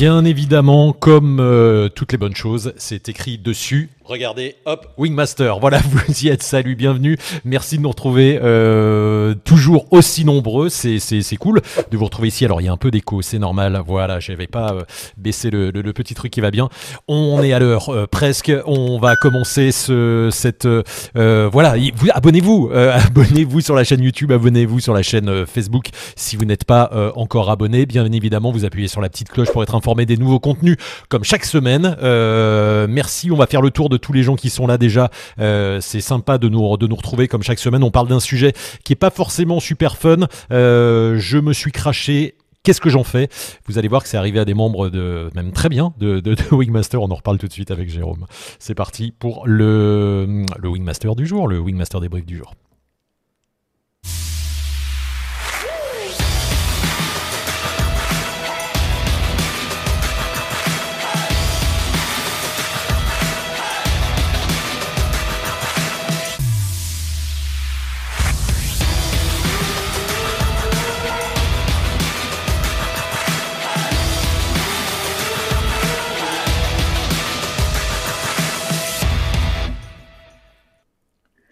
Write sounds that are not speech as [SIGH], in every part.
Bien évidemment, comme euh, toutes les bonnes choses, c'est écrit dessus. Regardez, hop, Wingmaster. Voilà, [LAUGHS] vous y êtes. Salut, bienvenue. Merci de nous retrouver euh, toujours aussi nombreux. C'est, cool de vous retrouver ici. Alors, il y a un peu d'écho, c'est normal. Voilà, j'avais pas euh, baissé le, le, petit truc qui va bien. On est à l'heure euh, presque. On va commencer ce, cette. Euh, voilà, vous, abonnez-vous. [LAUGHS] abonnez-vous sur la chaîne YouTube, abonnez-vous sur la chaîne Facebook si vous n'êtes pas encore abonné. Bien évidemment, vous appuyez sur la petite cloche pour être informé des nouveaux contenus comme chaque semaine. Merci. On va faire le tour de tous les gens qui sont là déjà. Euh, c'est sympa de nous, retrouver comme chaque semaine. On parle d'un sujet qui est pas forcément super fun. Euh, je me suis craché Qu'est-ce que j'en fais? Vous allez voir que c'est arrivé à des membres de, même très bien, de, Wingmaster. On en reparle tout de suite avec Jérôme. C'est parti pour le, Wingmaster du jour, le Wingmaster débrief du jour.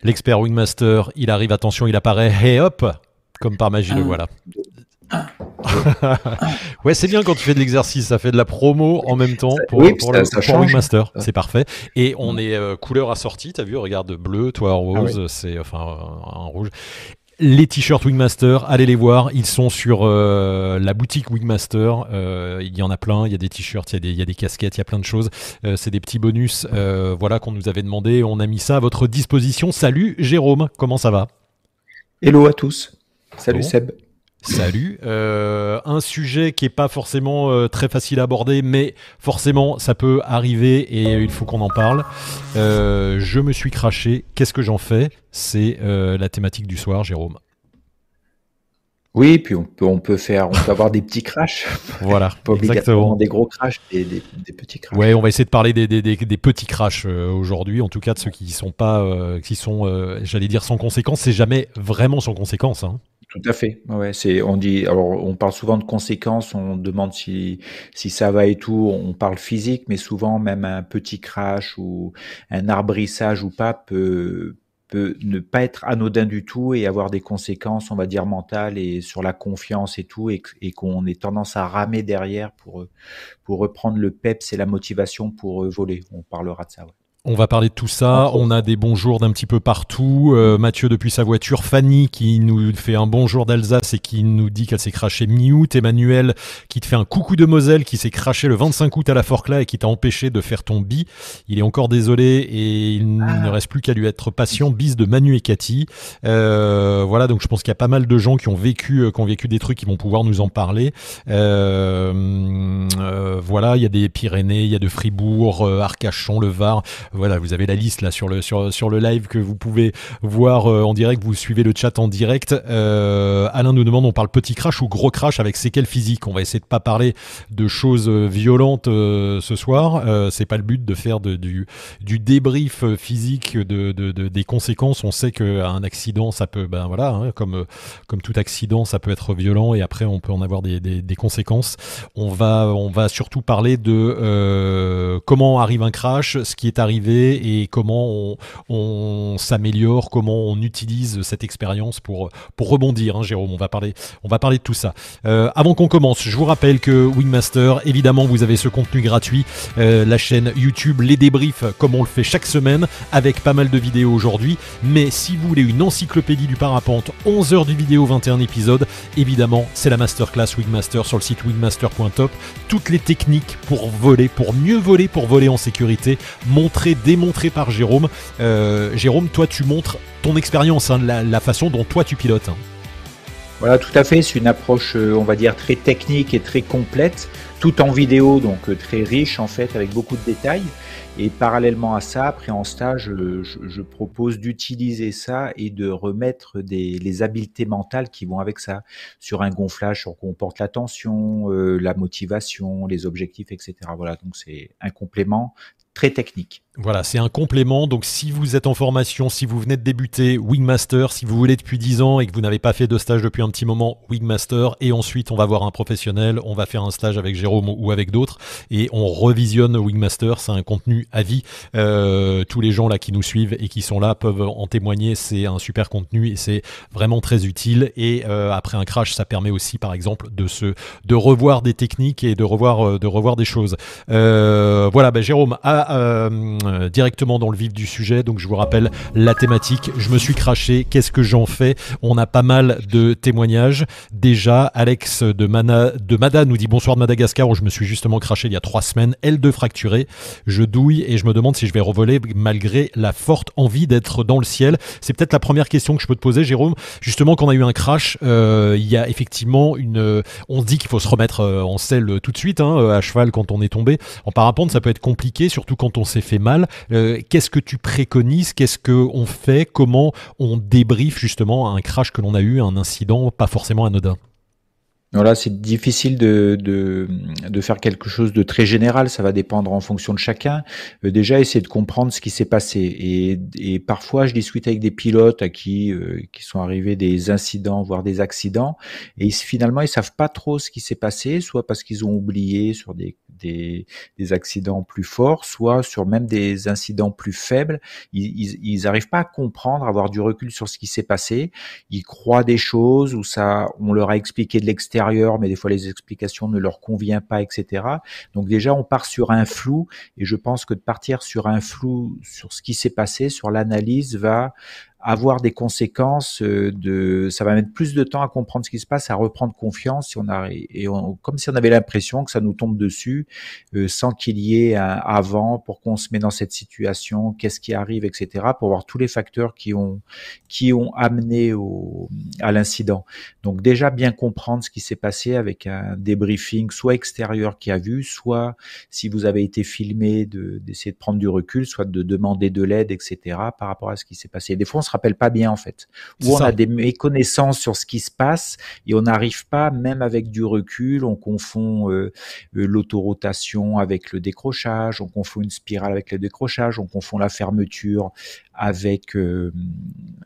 L'expert Wingmaster, il arrive, attention, il apparaît, et hop, comme par magie, le voilà. [LAUGHS] ouais, c'est bien quand tu fais de l'exercice, ça fait de la promo en même temps pour, oui, pour, ça, le, ça pour Wingmaster, c'est parfait. Et on est euh, couleur assortie, t'as vu, regarde bleu, toi rose, ah oui. c'est enfin un rouge. Les t-shirts Wingmaster, allez les voir, ils sont sur euh, la boutique Wingmaster, euh, il y en a plein, il y a des t-shirts, il, il, y a des casquettes, il y a plein de choses, euh, c'est des petits bonus voilà qu'on nous avait demandé, on a mis ça à votre disposition. Salut Jérôme, comment ça va? Hello à tous, salut bon. Seb. Salut. Euh, un sujet qui est pas forcément euh, très facile à aborder, mais forcément ça peut arriver et il faut qu'on en parle. Euh, je me suis craché. Qu'est-ce que j'en fais? C'est la thématique du soir, Jérôme. Oui, puis on peut, on peut faire, on peut avoir des petits crashs. [LAUGHS] Voilà, pas exactement. Des gros crashs et des, des, petits crashs. Ouais, on va essayer de parler des, des, des, des petits crashs aujourd'hui, en tout cas de ceux qui sont pas, qui sont, j'allais dire sans conséquence. C'est jamais vraiment sans conséquence. Hein. Tout à fait. Ouais, c'est, on dit, alors on parle souvent de conséquences, on demande si, si ça va et tout, on parle physique, mais souvent même un petit crash ou un arbrissage ou pas peut, peut ne pas être anodin du tout et avoir des conséquences, on va dire, mentales et sur la confiance et tout, et, qu'on ait tendance à ramer derrière pour, pour reprendre le peps et la motivation pour voler. On parlera de ça. On va parler de tout ça. On a des bonjours d'un petit peu partout. Euh, Mathieu depuis sa voiture. Fanny qui nous fait un bonjour d'Alsace et qui nous dit qu'elle s'est crachée mi-août. Emmanuel qui te fait un coucou de Moselle qui s'est craché le 25 août à la Forclaz et qui t'a empêché de faire ton bi. Il est encore désolé et il ah. ne reste plus qu'à lui être patient. Bis de Manu et Cathy. Euh, voilà, donc je pense qu'il y a pas mal de gens qui ont vécu, euh, qui ont vécu des trucs qui vont pouvoir nous en parler. Euh, voilà, il y a des Pyrénées, il y a de Fribourg, Arcachon, le Var voilà, vous avez la liste là sur le sur sur le live que vous pouvez voir euh, en direct. Vous suivez le chat en direct. Euh, Alain nous demande on parle petit crash ou gros crash avec séquelles physiques? On va essayer de pas parler de choses violentes euh, ce soir. C'est pas le but de faire du du débrief physique de, de, de des conséquences. On sait qu'un accident ça peut ben voilà hein, comme comme tout accident ça peut être violent et après on peut en avoir des, des, conséquences. On va on va surtout parler de comment arrive un crash, ce qui est arrivé et comment on, s'améliore, comment on utilise cette expérience pour, pour rebondir, hein, Jérôme. On va parler, on va parler de tout ça. Euh, avant qu'on commence, je vous rappelle que Wingmaster, évidemment, vous avez ce contenu gratuit, euh, la chaîne YouTube, les débriefs, comme on le fait chaque semaine, avec pas mal de vidéos aujourd'hui. Mais si vous voulez une encyclopédie du parapente, 11 heures de vidéo, 21 épisodes, évidemment, c'est la masterclass Wingmaster sur le site wingmaster.top. Toutes les techniques pour voler, pour mieux voler, pour voler en sécurité, démontré par Jérôme. Euh, Jérôme, toi, tu montres ton expérience, hein, la, la, façon dont toi tu pilotes. Hein. Voilà, tout à fait. C'est une approche, on va dire, très technique et très complète, tout en vidéo, donc très riche en fait, avec beaucoup de détails. Et parallèlement à ça, après en stage, je, je propose d'utiliser ça et de remettre des, les habiletés mentales qui vont avec ça sur un gonflage sur quoi on porte l'attention, euh, la motivation, les objectifs, etc. Voilà, donc c'est un complément très technique. Voilà, c'est un complément. Donc, si vous êtes en formation, si vous venez de débuter Wingmaster, si vous voulez depuis 10 ans et que vous n'avez pas fait de stage depuis un petit moment, Wingmaster, et ensuite on va voir un professionnel, on va faire un stage avec Jérôme ou avec d'autres, et on revisionne Wingmaster. C'est un contenu à vie. Euh, tous les gens là qui nous suivent et qui sont là peuvent en témoigner. C'est un super contenu et c'est vraiment très utile. Et euh, après un crash, ça permet aussi, par exemple, de se, de revoir des techniques et de revoir, euh, de revoir des choses. voilà, bah, Jérôme a euh, directement dans le vif du sujet. Donc je vous rappelle la thématique. Je me suis craché. Qu'est-ce que j'en fais? On a pas mal de témoignages. Déjà, Alex de, Mana, de Mada nous dit bonsoir de Madagascar où je me suis justement craché il y a trois semaines. L2 fracturé. Je douille et je me demande si je vais revoler malgré la forte envie d'être dans le ciel. C'est peut-être la première question que je peux te poser, Jérôme. Justement, quand on a eu un crash, euh, il y a effectivement une. On se dit qu'il faut se remettre euh, en selle tout de suite, hein, à cheval quand on est tombé. En parapente, ça peut être compliqué, surtout quand on s'est fait mal. Euh, qu'est-ce que tu préconises Qu'est-ce qu'on fait Comment on débriefe justement un crash que l'on a eu, un incident pas forcément anodin? Là, c'est difficile de, de, faire quelque chose de très général. Ça va dépendre en fonction de chacun. Euh, déjà, essayer de comprendre ce qui s'est passé. Et, parfois, je discute avec des pilotes à qui euh, qui sont arrivés des incidents, voire des accidents, et finalement, ils savent pas trop ce qui s'est passé, soit parce qu'ils ont oublié sur des, des, des, accidents plus forts, soit sur même des incidents plus faibles. Ils, ils, arrivent pas à comprendre, à avoir du recul sur ce qui s'est passé. Ils croient des choses ou ça, on leur a expliqué de l'extérieur mais des fois les explications ne leur conviennent pas, etc. Donc déjà, on part sur un flou, et je pense que de partir sur un flou sur ce qui s'est passé, sur l'analyse, va avoir des conséquences euh, de ça va mettre plus de temps à comprendre ce qui se passe à reprendre confiance si on a et on, comme si on avait l'impression que ça nous tombe dessus euh, sans qu'il y ait un avant pour qu'on se met dans cette situation qu'est-ce qui arrive etc pour voir tous les facteurs qui ont qui ont amené au à l'incident. Donc déjà bien comprendre ce qui s'est passé avec un débriefing soit extérieur qui a vu soit si vous avez été filmé de d'essayer de prendre du recul soit de demander de l'aide etc par rapport à ce qui s'est passé. Des fois rappelle pas bien en fait. Ou on a des méconnaissances sur ce qui se passe et on n'arrive pas, même avec du recul, on confond euh, euh, l'autorotation avec le décrochage, on confond une spirale avec le décrochage, on confond la fermeture avec euh,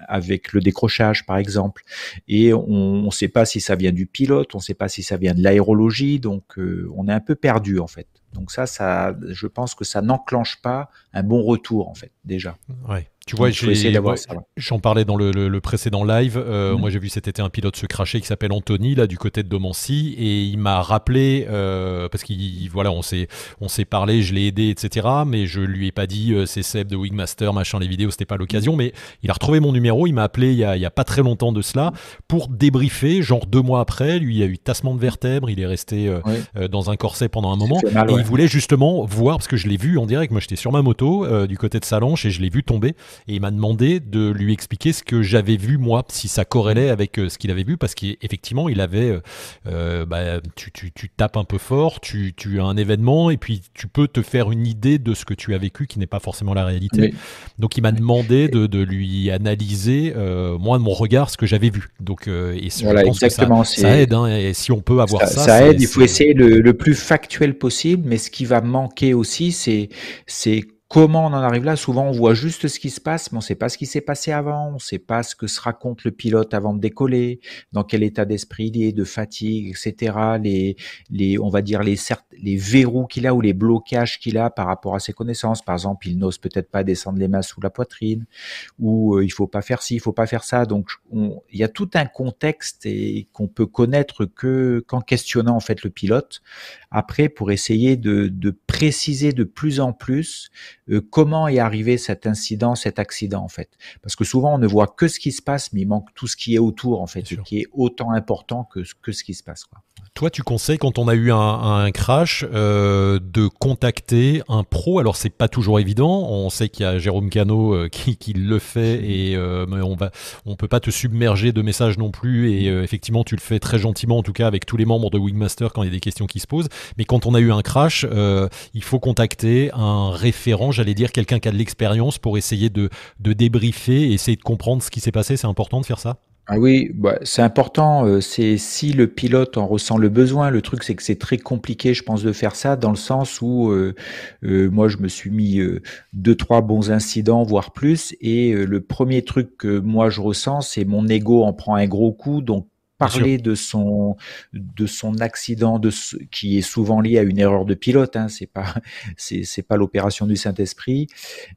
avec le décrochage par exemple. Et on ne sait pas si ça vient du pilote on ne sait pas si ça vient de l'aérologie donc on est un peu perdu en fait. Donc ça ça je pense que ça n'enclenche pas un bon retour en fait déjà. Ouais tu vois, j'en parlais dans le, précédent live. Euh, mm. Moi, j'ai vu cet été un pilote se cracher qui s'appelle Anthony, là, du côté de Domancy, et il m'a rappelé, euh, parce qu'il, voilà, on s'est, on s'est parlé, je l'ai aidé, etc. Mais je lui ai pas dit, euh, c'est Seb de Wingmaster, machin, les vidéos, c'était pas l'occasion. Mais il a retrouvé mon numéro, il m'a appelé il y, a, il y a pas très longtemps de cela, pour débriefer, genre deux mois après. Lui, il a eu tassement de vertèbres, il est resté dans un corset pendant un moment, et il voulait justement voir, parce que je l'ai vu en direct. Moi, j'étais sur ma moto du côté de Salanche et je l'ai vu tomber et il m'a demandé de lui expliquer ce que j'avais vu moi, si ça corrélait avec euh, ce qu'il avait vu, parce qu'effectivement, il avait, euh, euh, bah, tu, tu, tu, tapes un peu fort, tu, tu, as un événement, et puis tu peux te faire une idée de ce que tu as vécu, qui n'est pas forcément la réalité. Donc il m'a demandé de, de, lui analyser, moi, de mon regard, ce que j'avais vu. Donc, et voilà, exactement, ça, ça, aide, hein, et si on peut avoir ça. Ça, aide, il faut essayer le, le plus factuel possible, mais ce qui va manquer aussi, c'est Comment on en arrive là? Souvent, on voit juste ce qui se passe, mais on ne sait pas ce qui s'est passé avant, on ne sait pas ce que se raconte le pilote avant de décoller, dans quel état d'esprit il est, de fatigue, etc. Les, les, on va dire les, les verrous qu'il a ou les blocages qu'il a par rapport à ses connaissances. Par exemple, il n'ose peut-être pas descendre les mains sous la poitrine, ou euh, il faut pas faire ci, il faut pas faire ça. Donc, il y a tout un contexte et qu'on peut connaître que qu'en questionnant en fait le pilote. Après, pour essayer de, de préciser de plus en plus euh, comment est arrivé cet incident, cet accident en fait. Parce que souvent on ne voit que ce qui se passe, mais il manque tout ce qui est autour en fait, ce qui est autant important que, que ce qui se passe. Quoi. Toi, tu conseilles quand on a eu un, crash euh, de contacter un pro? Alors c'est pas toujours évident. On sait qu'il y a Jérôme Cano euh, [LAUGHS] qui, qui, le fait et on va, on peut pas te submerger de messages non plus. Et effectivement, tu le fais très gentiment, en tout cas avec tous les membres de Wingmaster quand il y a des questions qui se posent. Mais quand on a eu un crash, il faut contacter un référent j'allais dire quelqu'un qui a de l'expérience pour essayer de, de débriefer essayer de comprendre ce qui s'est passé C'est important de faire ça? Ah oui, bah, c'est important. euh, c'est si le pilote en ressent le besoin. Le truc, c'est que c'est très compliqué, je pense, de faire ça dans le sens où euh, euh, moi, je me suis mis deux, trois bons incidents, voire plus. Et le premier truc que moi je ressens, c'est mon ego en prend un gros coup. Donc. Parler de son de son accident de ce- qui est souvent lié à une erreur de pilote hein, c'est pas [LAUGHS] c'est c'est pas l'opération du Saint-Esprit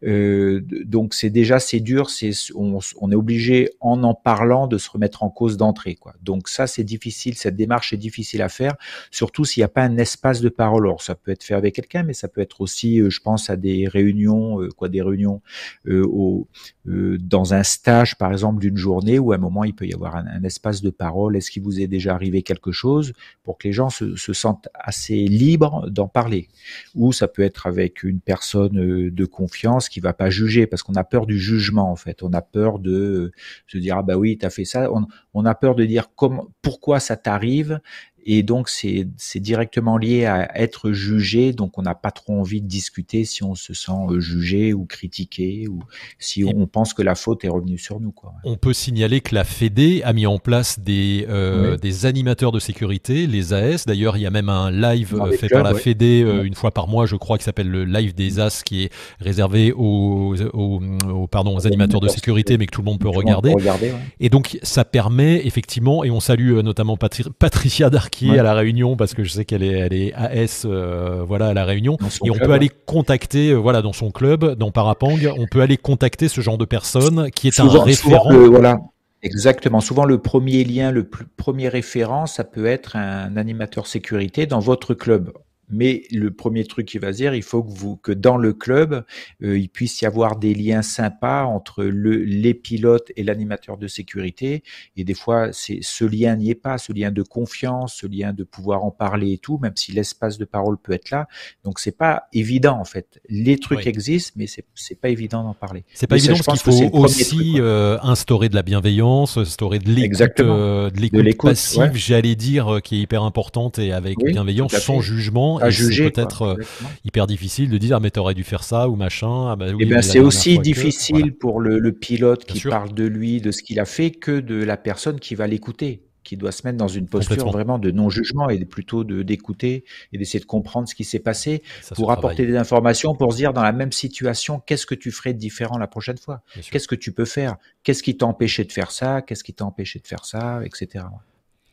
euh, donc c'est déjà c'est dur, c'est on, on est obligé en en parlant de se remettre en cause d'entrée quoi. Donc ça c'est difficile, cette démarche est difficile à faire, surtout s'il n'y a pas un espace de parole. Alors ça peut être fait avec quelqu'un, mais ça peut être aussi, euh, je pense à des réunions, euh, quoi des réunions au, dans un stage par exemple d'une journée où à un moment il peut y avoir un espace de parole. Est-ce qu'il vous est déjà arrivé quelque chose pour que les gens se, se sentent assez libres d'en parler? Ou ça peut être avec une personne euh, de confiance qui va pas juger parce qu'on a peur du jugement en fait. On a peur de euh, se dire ah bah oui t'as fait ça. On, on a peur de dire comment pourquoi ça t'arrive et donc c'est c'est directement lié à être jugé. Donc on n'a pas trop envie de discuter si on se sent euh, jugé ou critiqué ou si Et on pense que la faute est revenue sur nous quoi. On peut signaler que la Fédé a mis en place des, euh, Oui. des animateurs de sécurité, les AS. D'ailleurs, il y a même un live Dans euh, fait clubs, par la ouais. Fédé euh, Ouais. une fois par mois, je crois, qui s'appelle le live des As, qui est réservé aux, aux, aux- pardon, aux animateurs de sécurité, mais que tout le monde peut Tout le monde regarder. peut regarder, ouais. Et donc, ça permet effectivement, et on salue notamment Patri- Patricia Darquier Ouais. à la Réunion, parce que je sais qu'elle est, elle est AS euh, voilà, à la Réunion. Et on club, peut aller contacter, euh, voilà, dans son club, dans Parapang, on peut aller contacter ce genre de personne qui est un référent. le- voilà, exactement. Souvent, le premier lien, le plus- premier référent, ça peut être un animateur sécurité dans votre club. Mais le premier truc qui va se dire, il faut que vous, que dans le club, euh, il puisse y avoir des liens sympas entre le, les pilotes et l'animateur de sécurité. Et des fois, c'est ce lien n'y est pas, ce lien de confiance, ce lien de pouvoir en parler et tout, même si l'espace de parole peut être là. Donc c'est pas évident en fait. Les trucs Oui. existent, mais c'est c'est pas évident d'en parler. C'est pas Mais évident parce qu'il faut aussi truc, euh, instaurer de la bienveillance, instaurer de l'écoute, euh, de l'écoute passive, ouais. j'allais dire, euh, qui est hyper importante et avec Oui, bienveillance, sans fait. À et c'est juger. peut-être euh, hyper difficile de dire, ah, mais t'aurais dû faire ça ou machin. Ah, bah, oui, Eh la c'est aussi que- difficile voilà. pour le, le pilote Bien qui sûr. parle de lui, de ce qu'il a fait, que de la personne qui va l'écouter, qui doit se mettre dans une posture vraiment de non-jugement et plutôt de d'écouter et d'essayer de comprendre ce qui s'est passé Ça pour apporter des informations, pour se dire dans la même situation, qu'est-ce que tu ferais de différent la prochaine fois? Qu'est-ce que tu peux faire? Qu'est-ce qui t'a empêché de faire ça? Qu'est-ce qui t'a empêché de faire ça? Etc.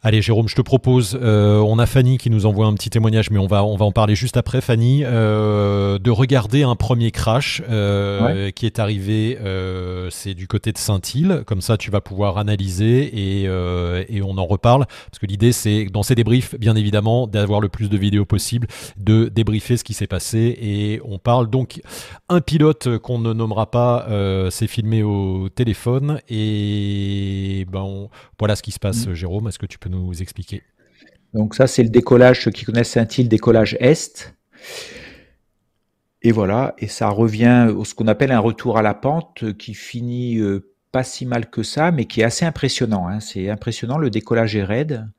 Allez, Jérôme, je te propose, euh, on a Fanny qui nous envoie un petit témoignage, mais on va, on va en parler juste après, Fanny, euh, de regarder un premier crash euh, qui est arrivé, euh, c'est du côté de Saint-Île, comme ça tu vas pouvoir analyser et, euh, et on en reparle, parce que l'idée c'est, dans ces débriefs, bien évidemment, d'avoir le plus de vidéos possible, de débriefer ce qui s'est passé, et on parle donc, un pilote qu'on ne nommera pas euh, s'est filmé au téléphone, et ben, on- voilà ce qui se passe, Mm. Jérôme, est-ce que tu peux nous expliquer Donc ça, c'est le décollage, ceux qui connaissent Saint-Île, décollage Est. Et voilà, et ça revient au ce qu'on appelle un retour à la pente euh, qui finit euh, pas si mal que ça, mais qui est assez impressionnant. hein. C'est impressionnant, le décollage est raide.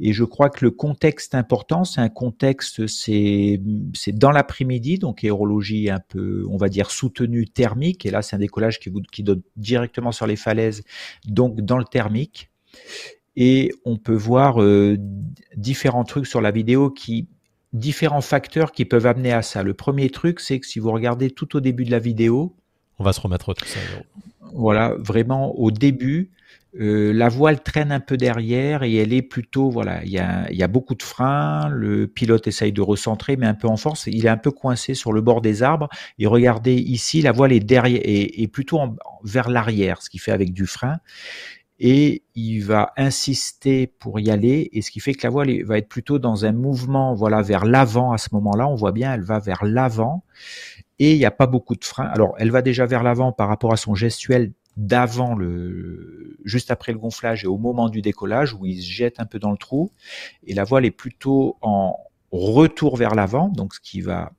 Et je crois que le contexte important, c'est un contexte, c'est dans l'après-midi, donc aérologie un peu, on va dire, soutenue thermique. Et là, c'est un décollage qui, vous, qui donne directement sur les falaises, donc dans le thermique. Et on peut voir euh, différents trucs sur la vidéo qui différents facteurs qui peuvent amener à ça. Le premier truc, c'est que si vous regardez tout au début de la vidéo, On va se remettre tout ça. Voilà, vraiment au début, euh, la voile traîne un peu derrière et elle est plutôt, voilà, il y a, il y a beaucoup de freins, le pilote essaye de recentrer, mais un peu en force, il est un peu coincé sur le bord des arbres. Et regardez ici, la voile est derrière, est plutôt en- vers l'arrière, ce qui fait avec du frein. Et il va insister pour y aller, et ce qui fait que la voile va être plutôt dans un mouvement, voilà, vers l'avant à ce moment-là. On voit bien, elle va vers l'avant et il n'y a pas beaucoup de frein. Alors, elle va déjà vers l'avant par rapport à son gestuel d'avant le, juste après le gonflage et au moment du décollage où il se jette un peu dans le trou. Et la voile est plutôt en retour vers l'avant, donc ce qui va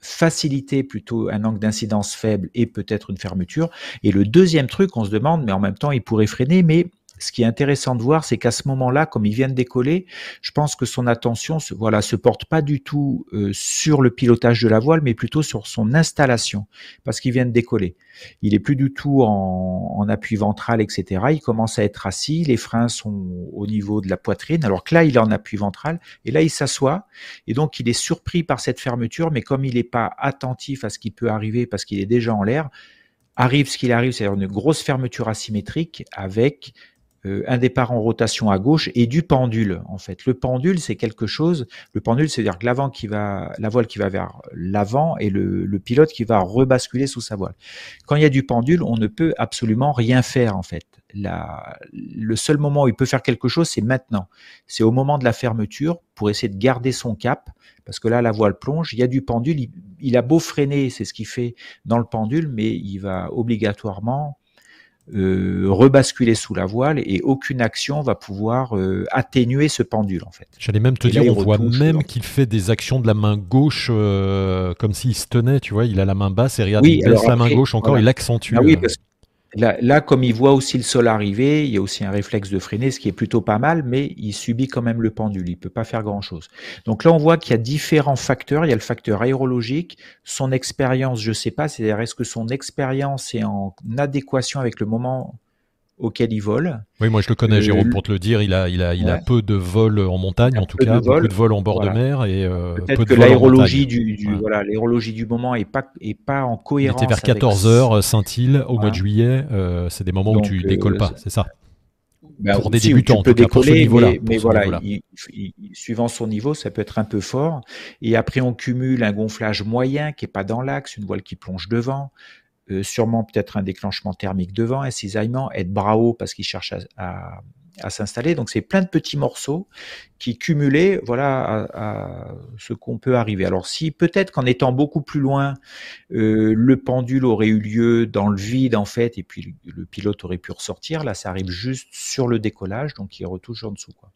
faciliter plutôt un angle d'incidence faible et peut-être une fermeture. Et le deuxième truc, on se demande, mais en même temps, il pourrait freiner, mais ce qui est intéressant de voir, c'est qu'à ce moment-là, comme il vient de décoller, je pense que son attention se, voilà, se porte pas du tout euh, sur le pilotage de la voile, mais plutôt sur son installation, parce qu'il vient de décoller. Il est plus du tout en, en, appui ventral, etc. Il commence à être assis, les freins sont au niveau de la poitrine, alors que là, il est en appui ventral, et là, il s'assoit, et donc il est surpris par cette fermeture, mais comme il n'est pas attentif à ce qui peut arriver, parce qu'il est déjà en l'air, arrive ce qu'il arrive, c'est-à-dire une grosse fermeture asymétrique avec euh, un départ en rotation à gauche et du pendule en fait. Le pendule c'est quelque chose. Le pendule c'est-à-dire que l'avant qui va, la voile qui va vers l'avant et le, le, pilote qui va rebasculer sous sa voile. Quand il y a du pendule, on ne peut absolument rien faire en fait. La, le seul moment où il peut faire quelque chose, c'est maintenant. C'est au moment de la fermeture pour essayer de garder son cap, parce que là la voile plonge. Il y a du pendule. Il, il a beau freiner, c'est ce qu'il fait dans le pendule, mais il va obligatoirement euh, rebasculer sous la voile et aucune action va pouvoir euh, atténuer ce pendule en fait. J'allais même te dire, on voit même qu'il fait des actions de la main gauche euh, comme s'il se tenait, tu vois, il a la main basse et regarde, il baisse la main gauche encore, il accentue. Ah oui, parce Là, comme il voit aussi le sol arriver, il y a aussi un réflexe de freiner, ce qui est plutôt pas mal, mais il subit quand même le pendule. Il peut pas faire grand chose. Donc là, on voit qu'il y a différents facteurs. Il y a le facteur aérologique, son expérience, je sais pas, c'est-à-dire est-ce que son expérience est en adéquation avec le moment auquel il vole. Oui, moi je le connais, Jérôme, euh, pour te le dire. Il a, il a, il a peu de vols en montagne, en tout cas, de beaucoup de vols en bord de mer et euh, peut-être que l'aérologie du, du voilà, l'aérologie du moment est pas est pas en cohérence. Il était vers 14 heures, Saint-Île, au mois de juillet. Euh, c'est des moments où tu décolles pas, c'est ça. Ben, pour des débutants, tu peux décoller, mais, mais voilà, suivant son niveau, ça peut être un peu fort. Et après, on cumule un gonflage moyen qui est pas dans l'axe, une voile qui plonge devant, euh, sûrement peut-être un déclenchement thermique devant, un cisaillement, être bras haut parce qu'il cherche à, s'installer. Donc c'est plein de petits morceaux qui cumulés, voilà, à, ce qu'on peut arriver. Alors si peut-être qu'en étant beaucoup plus loin, euh, le pendule aurait eu lieu dans le vide en fait, et puis le, pilote aurait pu ressortir. Là, ça arrive juste sur le décollage, donc il retouche en dessous. Quoi.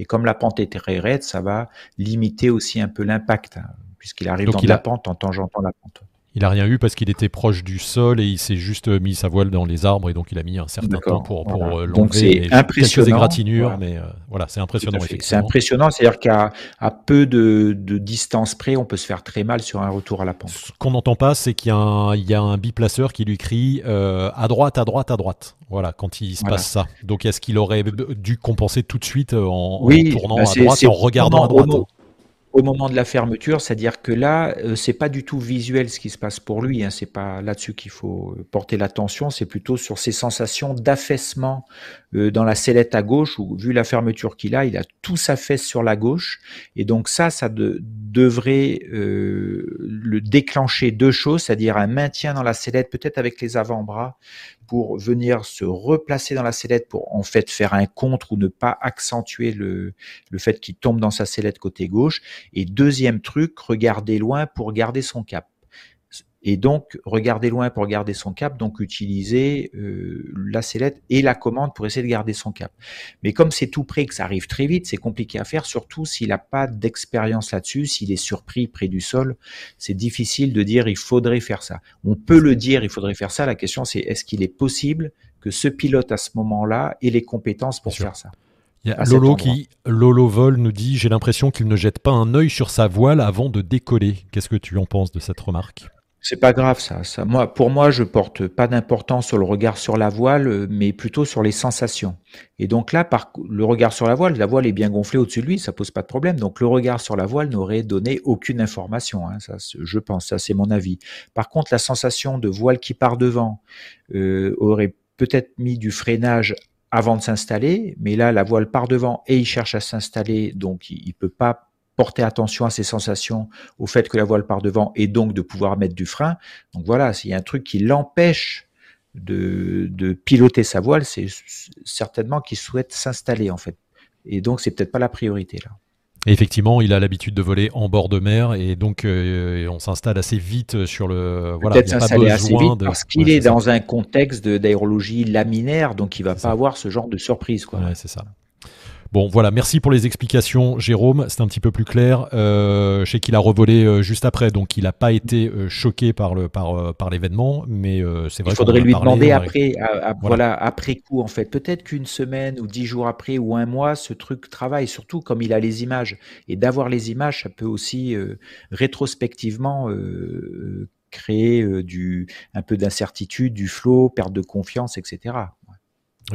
Et comme la pente est très raide, ça va limiter aussi un peu l'impact, hein, puisqu'il arrive dans la pente en tangentant la pente. Il a rien eu parce qu'il était proche du sol et il s'est juste mis sa voile dans les arbres et donc il a mis un certain temps pour, pour voilà. Euh, l'enlever. C'est impressionnant. Quelques égratignures, mais euh, voilà, c'est impressionnant. C'est impressionnant, c'est-à-dire qu'à à peu de, de, distance près, on peut se faire très mal sur un retour à la pente. Ce qu'on n'entend pas, c'est qu'il y, y, a un biplaceur qui lui crie euh, à droite, à droite, à droite. Voilà, quand il se voilà. passe ça. Donc est-ce qu'il aurait dû compenser tout de suite en, oui, en tournant bah à droite et en regardant à droite? au moment de la fermeture, c'est-à-dire que là, euh, c'est pas du tout visuel ce qui se passe pour lui. Hein, c'est pas là-dessus qu'il faut porter l'attention. C'est plutôt sur ses sensations d'affaissement euh, dans la sellette à gauche. Où vu la fermeture qu'il a, il a tout s'affaisse sur la gauche. Et donc ça, ça de, devrait euh, le déclencher deux choses, c'est-à-dire un maintien dans la sellette, peut-être avec les avant-bras, pour venir se replacer dans la sellette pour en fait faire un contre ou ne pas accentuer le, le fait qu'il tombe dans sa sellette côté gauche. Et deuxième truc, regarder loin pour garder son cap. Et donc, regarder loin pour garder son cap, donc utiliser euh, la sellette et la commande pour essayer de garder son cap. Mais comme c'est tout près, que ça arrive très vite, c'est compliqué à faire, surtout s'il n'a pas d'expérience là-dessus, s'il est surpris près du sol, c'est difficile de dire il faudrait faire ça. On peut le dire, il faudrait faire ça. La question, c'est est-ce qu'il est possible que ce pilote à ce moment-là ait les compétences pour faire ça? Il y a Lolo qui, Lolo Vol nous dit J'ai l'impression qu'il ne jette pas un œil sur sa voile avant de décoller. Qu'est-ce que tu en penses de cette remarque? C'est pas grave ça. ça. Moi, pour moi, je porte pas d'importance sur le regard sur la voile, mais plutôt sur les sensations. Et donc là, par le regard sur la voile, la voile est bien gonflée au-dessus de lui, ça pose pas de problème. Donc le regard sur la voile n'aurait donné aucune information. Hein, je pense, ça c'est mon avis. Par contre, la sensation de voile qui part devant euh, aurait peut-être mis du freinage avant de s'installer, mais là la voile part devant et il cherche à s'installer, donc il, il peut pas porter attention à ses sensations, au fait que la voile part devant et donc de pouvoir mettre du frein. Donc voilà, s'il y a un truc qui l'empêche de, de, piloter sa voile, c'est certainement qu'il souhaite s'installer en fait. Et donc c'est peut-être pas la priorité là. Et effectivement, il a l'habitude de voler en bord de mer et donc euh, on s'installe assez vite sur le. Voilà, Peut-être s'installer assez vite de... parce qu'il ouais, est, dans un contexte d'aérologie laminaire, donc il va pas ça. avoir ce genre de surprise. Quoi. Ouais, c'est ça. Bon, voilà, merci pour les explications, Jérôme. C'est un petit peu plus clair. Euh, je sais qu'il a revolé euh, juste après, donc il n'a pas été euh, choqué par le par par l'événement, mais c'est vrai. Il faudrait lui demander après, voilà. après coup en fait. Peut-être qu'une semaine ou dix jours après ou un mois, ce truc travaille. Surtout comme il a les images et d'avoir les images, ça peut aussi rétrospectivement créer du un peu d'incertitude, du flot, perte de confiance, etc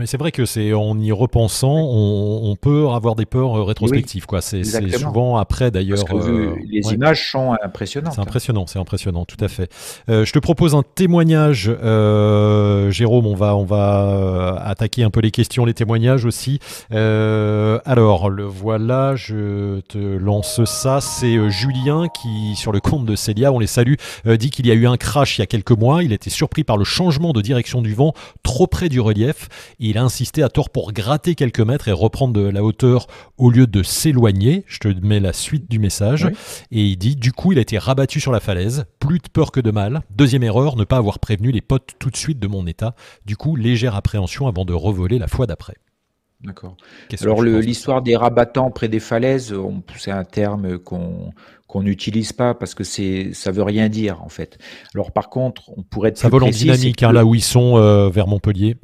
c'est vrai que c'est en y repensant, on, peut avoir des peurs euh, rétrospectives. quoi. C'est souvent après d'ailleurs. Euh, les images sont impressionnantes. C'est impressionnant, c'est impressionnant, tout à fait. Euh, je te propose un témoignage, Jérôme. On va, on va attaquer un peu les questions, les témoignages aussi. alors, le voilà, je te lance ça. C'est Julien qui, sur le compte de Célia, on les salue, dit qu'il y a eu un crash il y a quelques mois. Il était surpris par le changement de direction du vent trop près du relief il a insisté à tort pour gratter quelques mètres et reprendre de la hauteur au lieu de s'éloigner. Je te mets la suite du message. Et il dit Du coup, il a été rabattu sur la falaise. Plus de peur que de mal. Deuxième erreur, ne pas avoir prévenu les potes tout de suite de mon état. Du coup, légère appréhension avant de revoler la fois d'après. D'accord. Alors l'histoire des rabattants près des falaises, c'est un terme qu'on qu'on n'utilise pas parce que c'est ça veut rien dire en fait. Alors par contre, on pourrait être ça vole en dynamique hein, là où ils sont euh, vers Montpellier.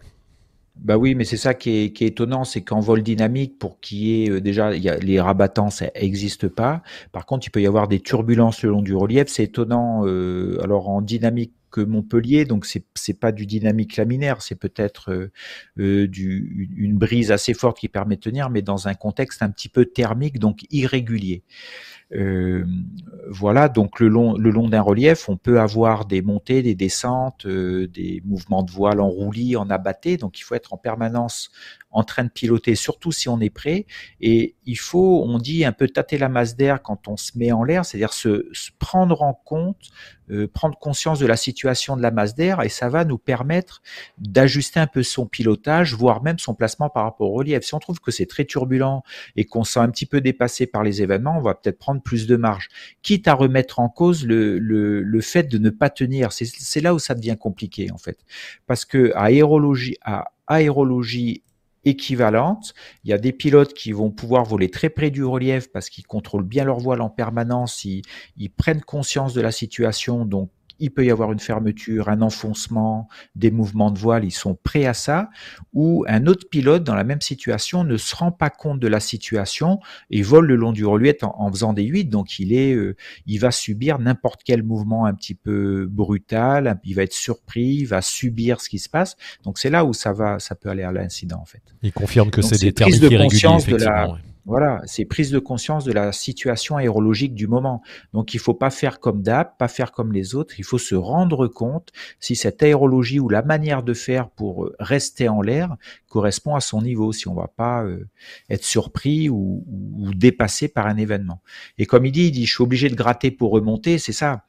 Bah oui, mais c'est ça qui est, qui est étonnant, c'est qu'en vol dynamique, pour qu'il y ait euh, déjà, y a, les rabattants, ça n'existe pas. Par contre, il peut y avoir des turbulences le long du relief. C'est étonnant. Euh, alors en dynamique que Montpellier, donc c'est c'est pas du dynamique laminaire, c'est peut-être euh, une brise assez forte qui permet de tenir, mais dans un contexte un petit peu thermique, donc irrégulier. Euh, voilà, donc le long, le long d'un relief, on peut avoir des montées, des descentes, euh, des mouvements de voile en roulis, en abatté. Donc il faut être en permanence en train de piloter, surtout si on est prêt. Et il faut, on dit, un peu tâter la masse d'air quand on se met en l'air, c'est-à-dire se, prendre en compte, euh, prendre conscience de la situation de la masse d'air, et ça va nous permettre d'ajuster un peu son pilotage, voire même son placement par rapport au relief. Si on trouve que c'est très turbulent et qu'on sent un petit peu dépassé par les événements, on va peut-être prendre plus de marge, quitte à remettre en cause le, le, fait de ne pas tenir. C'est là où ça devient compliqué en fait, parce que à aérologie, à aérologie équivalente. Il y a des pilotes qui vont pouvoir voler très près du relief parce qu'ils contrôlent bien leur voile en permanence, ils, ils prennent conscience de la situation, donc il peut y avoir une fermeture, un enfoncement, des mouvements de voile, ils sont prêts à ça, ou un autre pilote dans la même situation ne se rend pas compte de la situation et vole le long du relief en, faisant des huit, donc il est, euh, il va subir n'importe quel mouvement un petit peu brutal, il va être surpris, il va subir ce qui se passe, donc c'est là où ça va, ça peut aller à l'incident en fait. Il confirme que c'est des thermiques irréguliers, effectivement. Voilà, c'est prise de conscience de la situation aérologique du moment. Donc il faut pas faire comme d'hab, pas faire comme les autres, il faut se rendre compte si cette aérologie ou la manière de faire pour euh, rester en l'air correspond à son niveau, si on va pas euh, être surpris ou, ou, dépassé par un événement. Et comme il dit, il dit je suis obligé de gratter pour remonter, c'est ça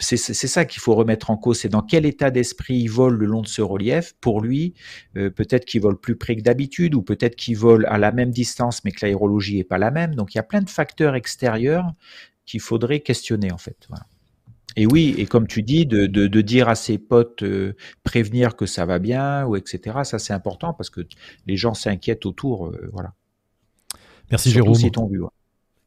c'est ça qu'il faut remettre en cause, c'est dans quel état d'esprit il vole le long de ce relief. Pour lui, euh, peut-être qu'il vole plus près que d'habitude, ou peut-être qu'il vole à la même distance, mais que l'aérologie est pas la même. Donc il y a plein de facteurs extérieurs qu'il faudrait questionner en fait. Et oui, et comme tu dis, de, dire à ses potes, euh, prévenir que ça va bien, ou etc. Ça c'est important parce que les gens s'inquiètent autour, euh, voilà. Merci Jérôme.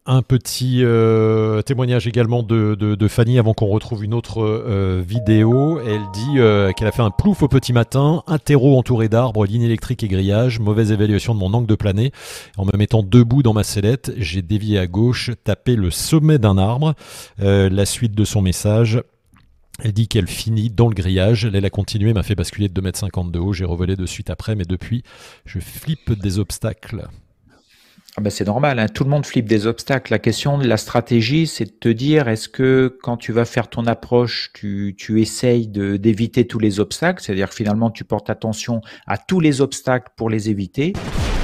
Un petit euh, témoignage également de, Fanny avant qu'on retrouve une autre euh, vidéo. Elle dit euh, qu'elle a fait un plouf au petit matin, un terreau entouré d'arbres, ligne électrique et grillage, mauvaise évaluation de mon angle de plané. En me mettant debout dans ma sellette, j'ai dévié à gauche, tapé le sommet d'un arbre. la suite de son message. Elle dit qu'elle finit dans le grillage. Elle a continué, m'a fait basculer de 2m50 de haut. J'ai revolé de suite après, mais depuis, je flippe des obstacles. Ah ben c'est normal, hein. tout le monde flippe des obstacles. La question de la stratégie, c'est de te dire, est-ce que quand tu vas faire ton approche, tu, tu essayes d'éviter tous les obstacles, c'est-à-dire finalement tu portes attention à tous les obstacles pour les éviter,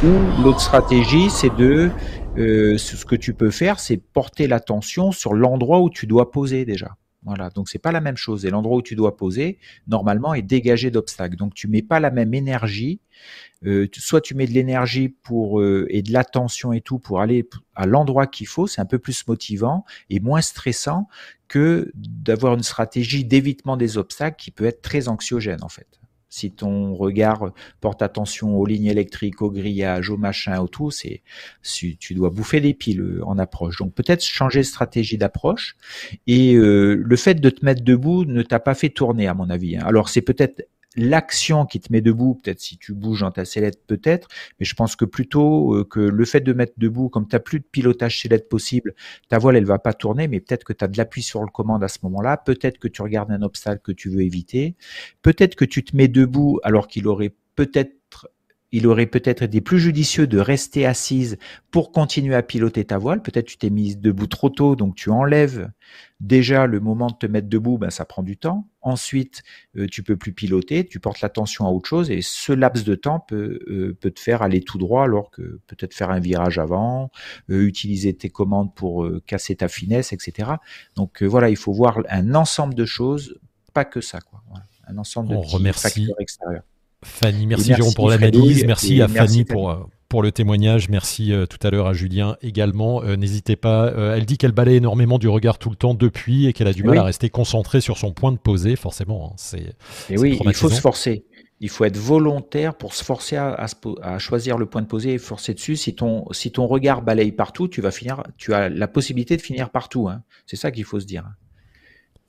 ou l'autre stratégie, c'est de, euh, ce que tu peux faire, c'est porter l'attention sur l'endroit où tu dois poser déjà. Voilà, donc c'est pas la même chose. Et l'endroit où tu dois poser, normalement, est dégagé d'obstacles. Donc tu mets pas la même énergie. Euh, soit tu mets de l'énergie pour euh, et de l'attention et tout pour aller à l'endroit qu'il faut. C'est un peu plus motivant et moins stressant que d'avoir une stratégie d'évitement des obstacles qui peut être très anxiogène en fait. Si ton regard porte attention aux lignes électriques, au grillage, au machin, au tout, c'est tu dois bouffer des piles en approche. Donc peut-être changer de stratégie d'approche. Et le fait de te mettre debout ne t'a pas fait tourner, à mon avis. Hein. Alors c'est peut-être l'action qui te met debout, peut-être si tu bouges dans ta sellette, peut-être, mais je pense que plutôt euh, que le fait de mettre debout, comme tu n'as plus de pilotage sellette possible, ta voile, elle va pas tourner, mais peut-être que tu as de l'appui sur le commande à ce moment-là, peut-être que tu regardes un obstacle que tu veux éviter, peut-être que tu te mets debout alors qu'il aurait peut-être il aurait peut-être été plus judicieux de rester assise pour continuer à piloter ta voile. Peut-être tu t'es mise debout trop tôt, donc tu enlèves déjà le moment de te mettre debout, ben ça prend du temps. Ensuite, euh, tu peux plus piloter, tu portes l'attention à autre chose et ce laps de temps peut, euh, peut te faire aller tout droit alors que peut-être faire un virage avant, euh, utiliser tes commandes pour casser ta finesse, etc. Donc voilà, il faut voir un ensemble de choses, pas que ça, quoi. Un ensemble de facteurs extérieurs. Fanny, merci, Jérôme pour l'analyse. Merci à Fanny pour, euh, pour le témoignage. Merci euh, tout à l'heure à Julien également. Euh, n'hésitez pas. elle dit qu'elle balaye énormément du regard tout le temps depuis et qu'elle a du mal à rester concentrée sur son point de posée, forcément. Hein. c'est, et oui, il faut se forcer. Il faut être volontaire pour se forcer à, à, choisir le point de posée et forcer dessus. Si ton, si ton regard balaye partout, tu vas finir, tu as la possibilité de finir partout. Hein. C'est ça qu'il faut se dire.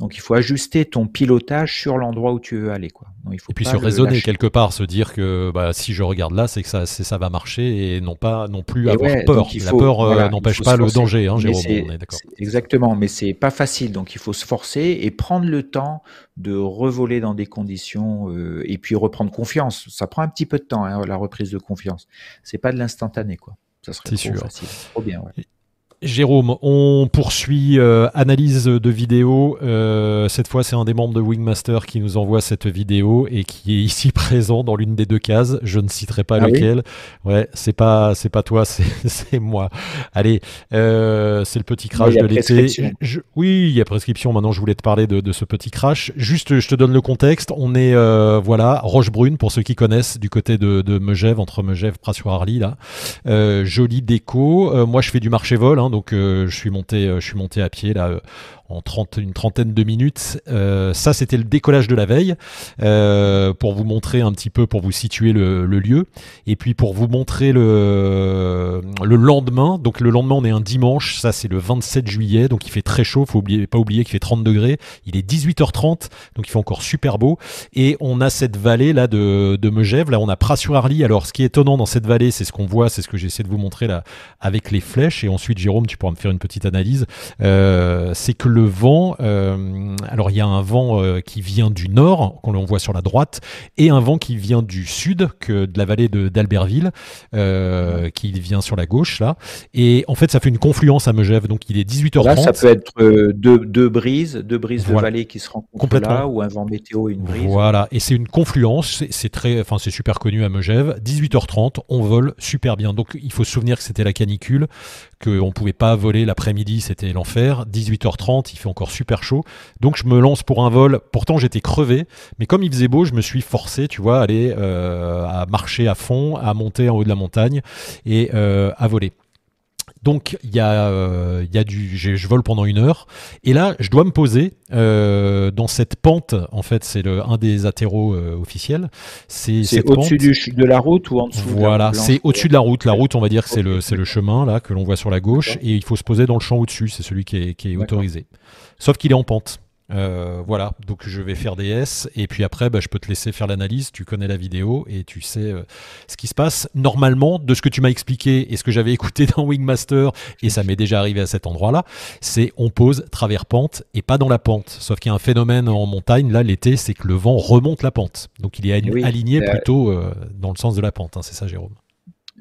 Donc il faut ajuster ton pilotage sur l'endroit où tu veux aller. Quoi. il faut et puis se raisonner quelque part, se dire que bah, si je regarde là, c'est que ça, ça va marcher et non pas non plus avoir peur. La peur euh, n'empêche pas le danger, hein, Jérôme. On est exactement, mais c'est pas facile. Donc il faut se forcer et prendre le temps de revoler dans des conditions euh, et puis reprendre confiance. Ça prend un petit peu de temps, hein, la reprise de confiance. C'est pas de l'instantané, quoi. Ça serait trop sûr. facile. Trop bien. Ouais. Jérôme, on poursuit euh, analyse de vidéo. Euh, cette fois, c'est un des membres de Wingmaster qui nous envoie cette vidéo et qui est ici [LAUGHS] présent dans l'une des deux cases. Je ne citerai pas ah lequel. ouais, c'est pas, c'est pas toi, [LAUGHS] c'est moi. Allez, euh, c'est le petit crash de l'été. Oui, il y a prescription. Maintenant, je voulais te parler de, ce petit crash. Juste, je te donne le contexte. On est, voilà, Rochebrune pour ceux qui connaissent du côté de, de Megève, entre Megève, Prassoir-Arly là. jolie déco. moi, je fais du marché vol. Hein, donc euh, je suis monté, euh, je suis monté à pied là en 30, une trentaine de minutes. Euh, ça, c'était le décollage de la veille, euh, pour vous montrer un petit peu, pour vous situer le, lieu. Et puis pour vous montrer le, le lendemain. Donc le lendemain, on est un dimanche, ça c'est le 27 juillet, donc il fait très chaud, faut oublier, pas oublier qu'il fait 30 degrés. Il est 18h30, donc il fait encore super beau. Et on a cette vallée là de, de Megève, là on a Pras-sur-Arly. Alors ce qui est étonnant dans cette vallée, c'est ce qu'on voit, c'est ce que j'essaie de vous montrer là avec les flèches. Et ensuite, Jérôme, tu pourras me faire une petite analyse. Euh, c'est que le le vent, euh, alors il y a un vent euh, qui vient du nord, qu'on voit sur la droite, et un vent qui vient du sud, que de la vallée d'Albertville, euh, qui vient sur la gauche là. Et en fait, ça fait une confluence à Megève, donc il est 18h30. Là, ça peut être deux, brises, deux brises de vallée qui se rencontrent là, ou un vent météo et une brise. Voilà, et c'est une confluence, c'est très, enfin c'est super connu à Megève. 18h30, on vole super bien. Donc il faut se souvenir que c'était la canicule, qu'on ne pouvait pas voler l'après-midi, c'était l'enfer. 18h30, il fait encore super chaud. Donc je me lance pour un vol. Pourtant j'étais crevé, mais comme il faisait beau, je me suis forcé, tu vois, à aller euh, à marcher à fond, à monter en haut de la montagne et euh, à voler. Donc il y a, euh, y a du, je vole pendant une heure et là je dois me poser euh, dans cette pente. En fait, c'est un des atterros euh, officiels. C'est au-dessus de la route ou en dessous. Voilà, c'est au-dessus de la route. La route, on va dire que c'est le, le chemin là que l'on voit sur la gauche et il faut se poser dans le champ au-dessus. C'est celui qui est, qui est autorisé. Sauf qu'il est en pente. Euh, voilà, donc je vais faire des S et puis après bah, je peux te laisser faire l'analyse, tu connais la vidéo et tu sais euh, ce qui se passe. Normalement, de ce que tu m'as expliqué et ce que j'avais [LAUGHS] écouté dans Wingmaster, et ça m'est déjà arrivé à cet endroit-là, c'est on pose travers pente et pas dans la pente. Sauf qu'il y a un phénomène en montagne, là l'été, c'est que le vent remonte la pente. Donc il est aligné plutôt euh, dans le sens de la pente, hein, c'est ça Jérôme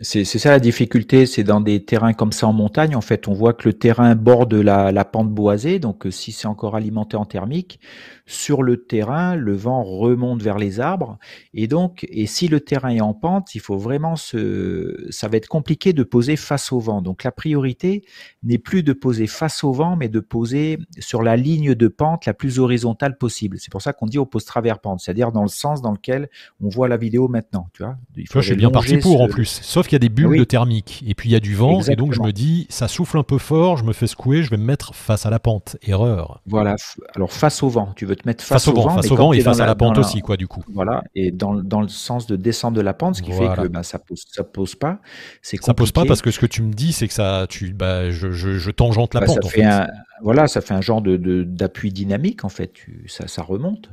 c'est ça la difficulté, c'est dans des terrains comme ça en montagne, en fait, on voit que le terrain borde la, la pente boisée, donc euh, si c'est encore alimenté en thermique, sur le terrain, le vent remonte vers les arbres, et donc, et si le terrain est en pente, il faut vraiment se, ça va être compliqué de poser face au vent. Donc la priorité n'est plus de poser face au vent, mais de poser sur la ligne de pente la plus horizontale possible. C'est pour ça qu'on dit on pose travers pente, c'est-à-dire dans le sens dans lequel on voit la vidéo maintenant. Tu vois, il faut. Je suis bien parti pour en plus, sauf qu'il y a des bulles de thermique et puis il y a du vent et donc je me dis ça souffle un peu fort, je me fais secouer, je vais me mettre face à la pente. Erreur. Voilà. Alors face au vent, tu veux te mettre face, au, vent, face au vent et face à la pente aussi quoi du coup. Voilà. Et dans, dans le sens de descente de la pente, ce qui fait que bah, ça pose ça pose pas. C'est ça pose pas parce que ce que tu me dis c'est que ça tu bah je, je, je tangente la bah, pente. Ça fait, Un, voilà, ça fait un genre de d'appui dynamique en fait. ça ça remonte.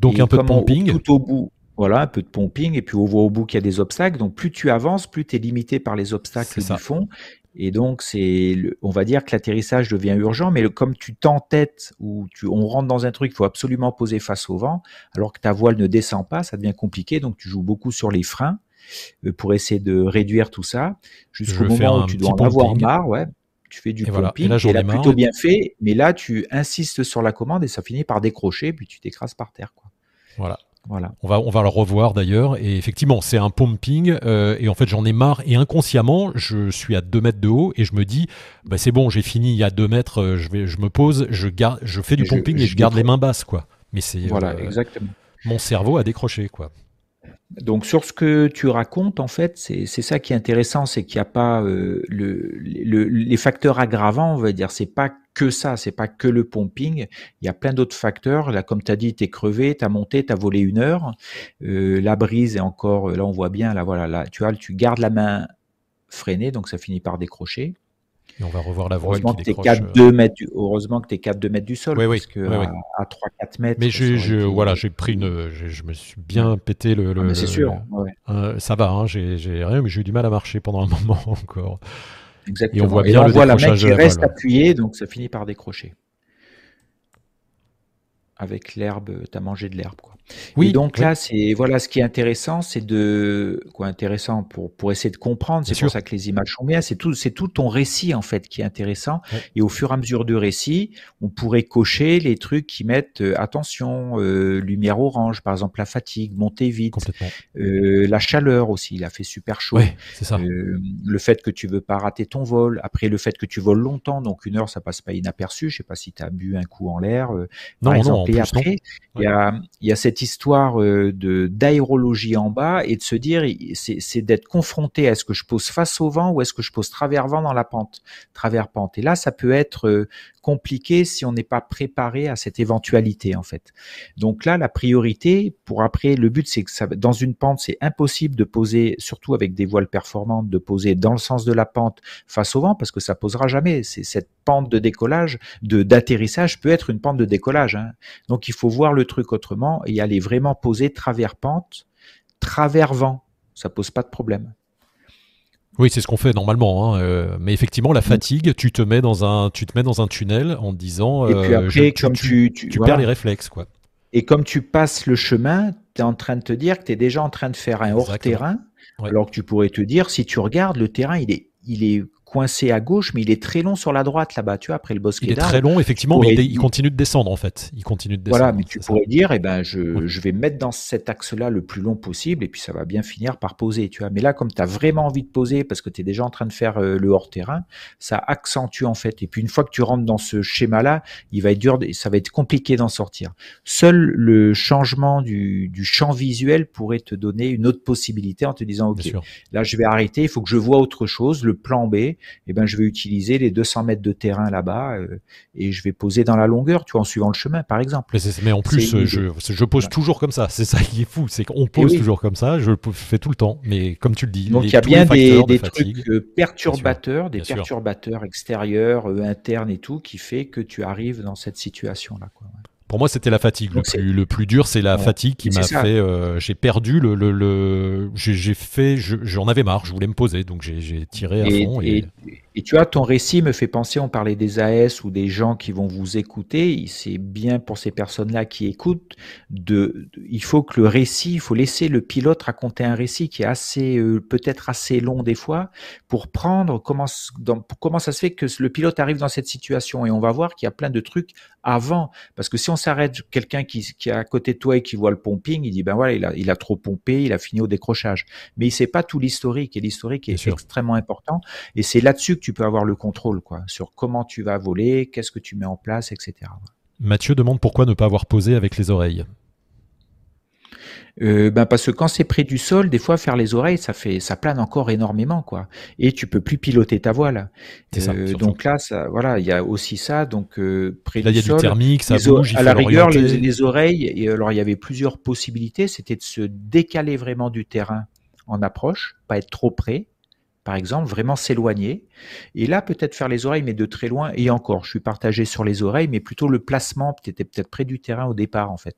Donc un peu de pumping. tout au bout. Voilà, un peu de pumping, et puis on voit au bout qu'il y a des obstacles. Donc plus tu avances, plus tu es limité par les obstacles du fond. Et donc, c'est, on va dire que l'atterrissage devient urgent, mais comme tu t'entêtes ou tu, on rentre dans un truc, il faut absolument poser face au vent, alors que ta voile ne descend pas, ça devient compliqué. Donc, tu joues beaucoup sur les freins euh, pour essayer de réduire tout ça jusqu'au moment où tu dois en avoir marre. Ouais, tu fais du pumping et là, plutôt bien fait, mais là, tu insistes sur la commande et ça finit par décrocher, puis tu t'écrases par terre. Quoi. Voilà. On va, on va le revoir d'ailleurs. Et effectivement, c'est un pumping. Euh, et en fait, j'en ai marre. Et inconsciemment, je suis à 2 mètres de haut et je me dis, bah, c'est bon, j'ai fini il y a 2 mètres. Euh, je, vais, je me pose, je, garde, je fais du pumping et je garde les mains basses. quoi. Mais c'est. Voilà, euh, exactement. Mon cerveau a décroché. quoi. Donc sur ce que tu racontes, en fait, c'est ça qui est intéressant, c'est qu'il n'y a pas le, les facteurs aggravants, on va dire, c'est pas que ça, c'est pas que le pumping. Il y a plein d'autres facteurs. Là, comme tu as dit, tu es crevé, tu as monté, tu as volé une heure. Euh, la brise est encore, là on voit bien, là voilà, là, tu vois, tu gardes la main freinée, donc ça finit par décrocher. Et on va revoir la voile heureusement qui que 4, 2 mètres du, heureusement que tu es 4-2 mètres du sol. Oui, oui, parce que à, 3-4 mètres. Mais je, voilà, j'ai pris une. Je, me suis bien pété le. Ah, c'est sûr. Ça va, hein, j'ai rien, mais j'ai eu du mal à marcher pendant un [LAUGHS] moment encore. Exactement. Et on voit bien le voit la main qui reste appuyée, donc ça finit par décrocher. Avec l'herbe, tu as mangé de l'herbe. Quoi. Oui, donc là, c'est voilà, ce qui est intéressant, c'est de quoi intéressant pour pour essayer de comprendre. C'est pour ça que les images sont bien. C'est tout, c'est tout ton récit en fait qui est intéressant. Et au fur et à mesure du récit, on pourrait cocher les trucs qui mettent euh, attention, euh, lumière orange, par exemple la fatigue, monter vite, euh, la chaleur aussi. Il a fait super chaud. c'est ça. le fait que tu veux pas rater ton vol. Après le fait que tu voles longtemps, donc une heure ça passe pas inaperçu. Je sais pas si tu as bu un coup en l'air. non, non, et après, il y a il y a cette histoire euh, de d'aérologie en bas et de se dire c'est d'être confronté à est-ce que je pose face au vent ou est-ce que je pose travers vent dans la pente, travers pente. Et là, ça peut être euh, compliqué si on n'est pas préparé à cette éventualité en fait. Donc là, la priorité pour après, le but c'est que dans une pente, c'est impossible de poser, surtout avec des voiles performantes, de poser dans le sens de la pente face au vent parce que ça posera jamais. C'est cette pente de décollage, de d'atterrissage peut être une pente de décollage. Hein. Donc il faut voir le truc autrement et aller vraiment poser travers pente, travers vent. Ça pose pas de problème. Oui, c'est ce qu'on fait normalement. Hein, euh, mais effectivement, la mm. fatigue, tu te mets dans un, tu te mets dans un tunnel en disant, et puis après, comme tu, tu, perds les réflexes, quoi. Et comme tu passes le chemin, tu es en train de te dire que tu es déjà en train de faire un hors-terrain, alors que tu pourrais te dire, si tu regardes, le terrain, il est, il est coincé à gauche, mais il est très long sur la droite là-bas, tu vois, après le bosquet Il est très long, effectivement, mais il, continue de descendre en fait. Il continue de descendre. Voilà, mais tu pourrais dire, eh ben, je, je vais mettre dans cet axe-là le plus long possible, et puis ça va bien finir par poser, tu vois. Mais là, comme tu as vraiment envie de poser, parce que tu es déjà en train de faire euh, le hors-terrain, ça accentue en fait. Et puis une fois que tu rentres dans ce schéma-là, il va être dur, ça va être compliqué d'en sortir. Seul le changement du, du, champ visuel pourrait te donner une autre possibilité en te disant, ok, là je vais arrêter, il faut que je vois autre chose, le plan B, eh ben, je vais utiliser les 200 mètres de terrain là-bas euh, et je vais poser dans la longueur, tu vois, en suivant le chemin, par exemple. Mais, en plus, je, je, pose toujours comme ça. C'est ça qui est fou, c'est qu'on pose toujours comme ça. Je le fais tout le temps, mais comme tu le dis. Donc il y a bien des, des trucs euh, perturbateurs, des perturbateurs extérieurs, euh, internes et tout, qui fait que tu arrives dans cette situation-là. Quoi. Pour moi, c'était la fatigue. Le plus, le plus, dur, c'est la fatigue qui m'a fait. Euh, j'ai perdu le. le, le j'ai fait. J'en avais marre. Je voulais me poser, donc j'ai tiré à fond. Et, et, tu vois, ton récit me fait penser. On parlait des AS ou des gens qui vont vous écouter. C'est bien pour ces personnes-là qui écoutent. De, il faut que le récit, il faut laisser le pilote raconter un récit qui est assez, euh, peut-être assez long des fois, pour prendre comment, dans, comment ça se fait que le pilote arrive dans cette situation. Et on va voir qu'il y a plein de trucs avant, parce que si on s'arrête, quelqu'un qui, qui est à côté de toi et qui voit le pumping, il dit ben voilà, il a, il a trop pompé, il a fini au décrochage. Mais il sait pas tout l'historique et l'historique est extrêmement important. Et c'est là-dessus que tu peux avoir le contrôle, quoi, sur comment tu vas voler, qu'est-ce que tu mets en place, etc. Mathieu demande pourquoi ne pas avoir posé avec les oreilles. Euh, ben parce que quand c'est près du sol, des fois faire les oreilles, ça fait, ça plane encore énormément, quoi. Et tu peux plus piloter ta voile. Euh, donc là, ça, voilà, il y a aussi ça. Donc euh, près là, du il y a sol, du thermique, ça bouge. il à la rigueur, les, oreilles. Et alors il y avait plusieurs possibilités. C'était de se décaler vraiment du terrain en approche, pas être trop près. Par exemple, vraiment s'éloigner. Et là, peut-être faire les oreilles, mais de très loin. Et encore, je suis partagé sur les oreilles, mais plutôt le placement. Étais peut-être près du terrain au départ, en fait.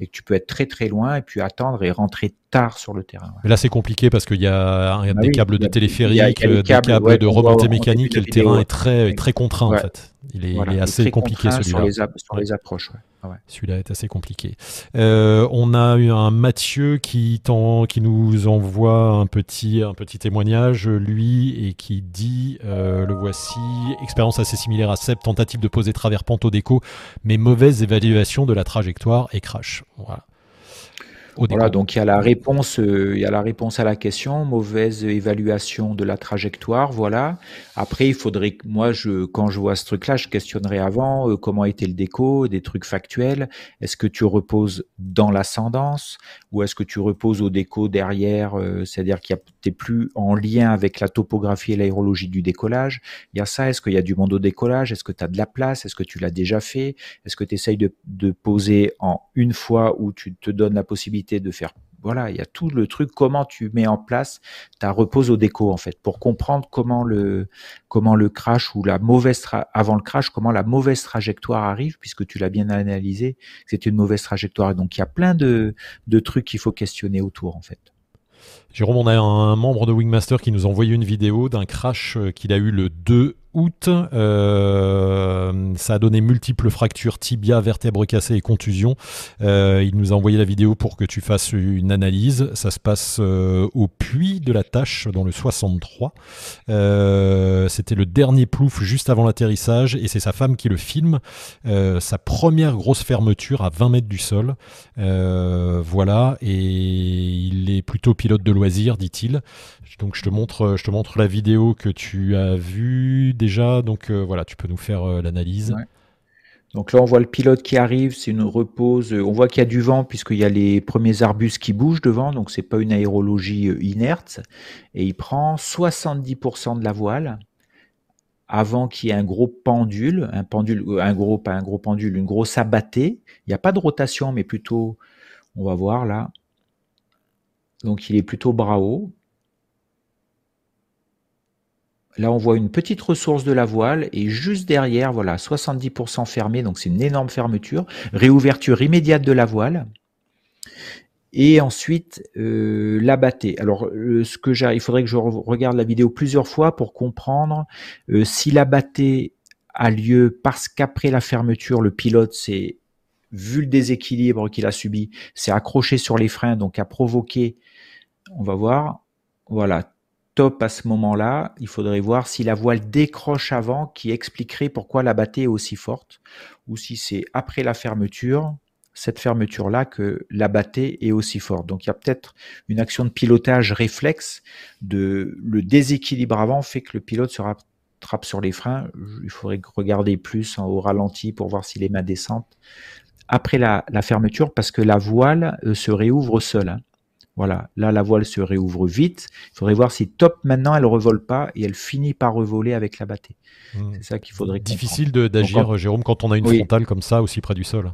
Et que tu peux être très très loin et puis attendre et rentrer tard sur le terrain. ouais. Mais là, c'est compliqué parce qu'il y a, Ah des oui, câbles de téléphérique, euh, des câbles, ouais, de remontée mécanique et le terrain est très, très contraint en fait. Il est, Voilà, il est il est assez compliqué celui-là. Sur les, sur approches. Ah. Celui-là est assez compliqué. Euh, on a eu un Mathieu qui, nous envoie un petit, un petit témoignage, lui, et qui dit, euh, le voici, expérience assez similaire à Seb, tentative de poser travers au déco, mais mauvaise évaluation de la trajectoire et crash. Voilà. Voilà, donc il y a la réponse, euh, il y a la réponse à la question, mauvaise évaluation de la trajectoire, voilà. Après, il faudrait que moi, je, quand je vois ce truc-là, je questionnerai avant euh, comment était le déco, des trucs factuels. Est-ce que tu reposes dans l'ascendance ou est-ce que tu reposes au déco derrière, euh, c'est-à-dire qu'il n'es plus en lien avec la topographie et l'aérologie du décollage? Il y a ça. Est-ce qu'il y a du monde au décollage? Est-ce que tu as de la place? Est-ce que tu l'as déjà fait? Est-ce que tu essayes de, de poser en une fois où tu te donnes la possibilité de faire voilà, il y a tout le truc, comment tu mets en place ta repose au déco, en fait, pour comprendre comment le, comment le crash ou la mauvaise, avant le crash, comment la mauvaise trajectoire arrive, puisque tu l'as bien analysé, c'est une mauvaise trajectoire. Donc, il y a plein de, de trucs qu'il faut questionner autour, en fait. Jérôme, on a un membre de Wingmaster qui nous a envoyé une vidéo d'un crash euh, qu'il a eu le 2 Euh, ça a donné multiples fractures, tibia, vertèbres cassées et contusions. Euh, il nous a envoyé la vidéo pour que tu fasses une analyse. Ça se passe euh, au puits de la Tâche dans le 63. Euh, C'était le dernier plouf juste avant l'atterrissage et c'est sa femme qui le filme. Sa première grosse fermeture à 20 mètres du sol. Voilà, et il est plutôt pilote de loisirs, dit-il. Donc je te montre, je te montre la vidéo que tu as vue déjà. Donc euh, voilà, tu peux nous faire euh, l'analyse. Donc là, on voit le pilote qui arrive, c'est une repose. On voit qu'il y a du vent puisqu'il y a les premiers arbustes qui bougent devant, donc c'est pas une aérologie euh, inerte. Et il prend 70% de la voile avant qu'il y ait un gros pendule, un pendule, euh, un gros, pas un gros pendule, une grosse abattée. Il n'y a pas de rotation, mais plutôt, on va voir là. Donc il est plutôt bras haut. Là, on voit une petite ressource de la voile et juste derrière, voilà, 70% fermé, donc c'est une énorme fermeture. Réouverture immédiate de la voile. Et ensuite, euh. Alors, euh, ce que il faudrait que je re- regarde la vidéo plusieurs fois pour comprendre euh, si l'abatté a lieu parce qu'après la fermeture, le pilote s'est vu le déséquilibre qu'il a subi, s'est accroché sur les freins, donc a provoqué, on va voir, voilà, à ce moment-là, il faudrait voir si la voile décroche avant, qui expliquerait pourquoi la est aussi forte, ou si c'est après la fermeture, cette fermeture-là, que la battée est aussi forte. Donc il y a peut-être une action de pilotage réflexe, de le déséquilibre avant fait que le pilote se rattrape sur les freins. Il faudrait regarder plus hein, au ralenti pour voir si les mains descendent après la, la fermeture, parce que la voile euh, se réouvre seule. hein. Voilà, là la voile se réouvre vite. Il faudrait voir si top maintenant elle revole pas et elle finit par revoler avec la battée. Hmm. C'est ça qu'il faudrait. Difficile d'agir, Jérôme, quand on a une Oui. frontale comme ça, aussi près du sol.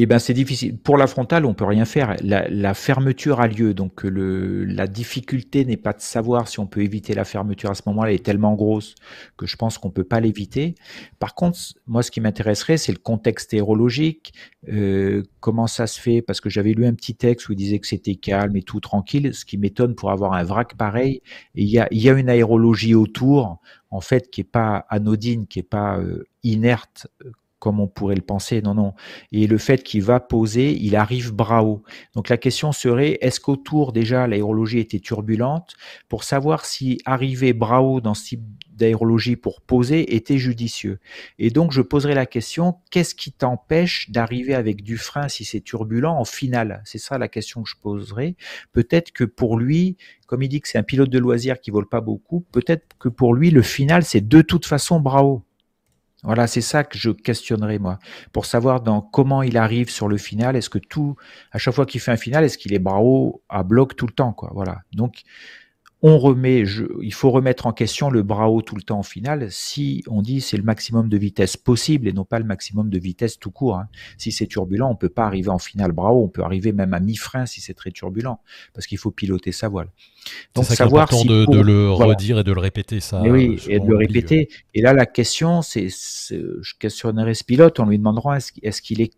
Eh ben c'est difficile. Pour la frontale, on peut rien faire. La, la fermeture a lieu, donc euh, le, la difficulté n'est pas de savoir si on peut éviter la fermeture à ce moment-là. Elle est tellement grosse que je pense qu'on peut pas l'éviter. Par contre, moi, ce qui m'intéresserait, c'est le contexte aérologique. Euh, comment ça se fait Parce que j'avais lu un petit texte où il disait que c'était calme et tout tranquille. Ce qui m'étonne pour avoir un vrac pareil. Il y a, y a une aérologie autour, en fait, qui est pas anodine, qui est pas euh, inerte comme on pourrait le penser. Non, non. Et le fait qu'il va poser, il arrive bras. Donc la question serait, est-ce qu'autour déjà l'aérologie était turbulente? Pour savoir si arriver bras dans ce type d'aérologie pour poser était judicieux. Et donc je poserai la question, qu'est-ce qui t'empêche d'arriver avec du frein si c'est turbulent en finale? C'est ça la question que je poserai. Peut-être que pour lui, comme il dit que c'est un pilote de loisir qui vole pas beaucoup, peut-être que pour lui le final c'est de toute façon bras haut. Voilà, c'est ça que je questionnerais moi, pour savoir dans comment il arrive sur le final. Est-ce que tout, à chaque fois qu'il fait un final, est-ce qu'il est bras à bloc tout le temps, quoi. Voilà. Donc on remet, il faut remettre en question le bras haut tout le temps au final. Si on dit c'est le maximum de vitesse possible et non pas le maximum de vitesse tout court. Hein. Si c'est turbulent, on peut pas arriver en finale bras haut. On peut arriver même à mi-frein si c'est très turbulent, parce qu'il faut piloter sa voile. Donc ça savoir si de, de, le redire et de le répéter ça. oui, et de le répéter. Et là la question, c'est, je questionnerai ce pilote en lui demandant est-ce qu'il est,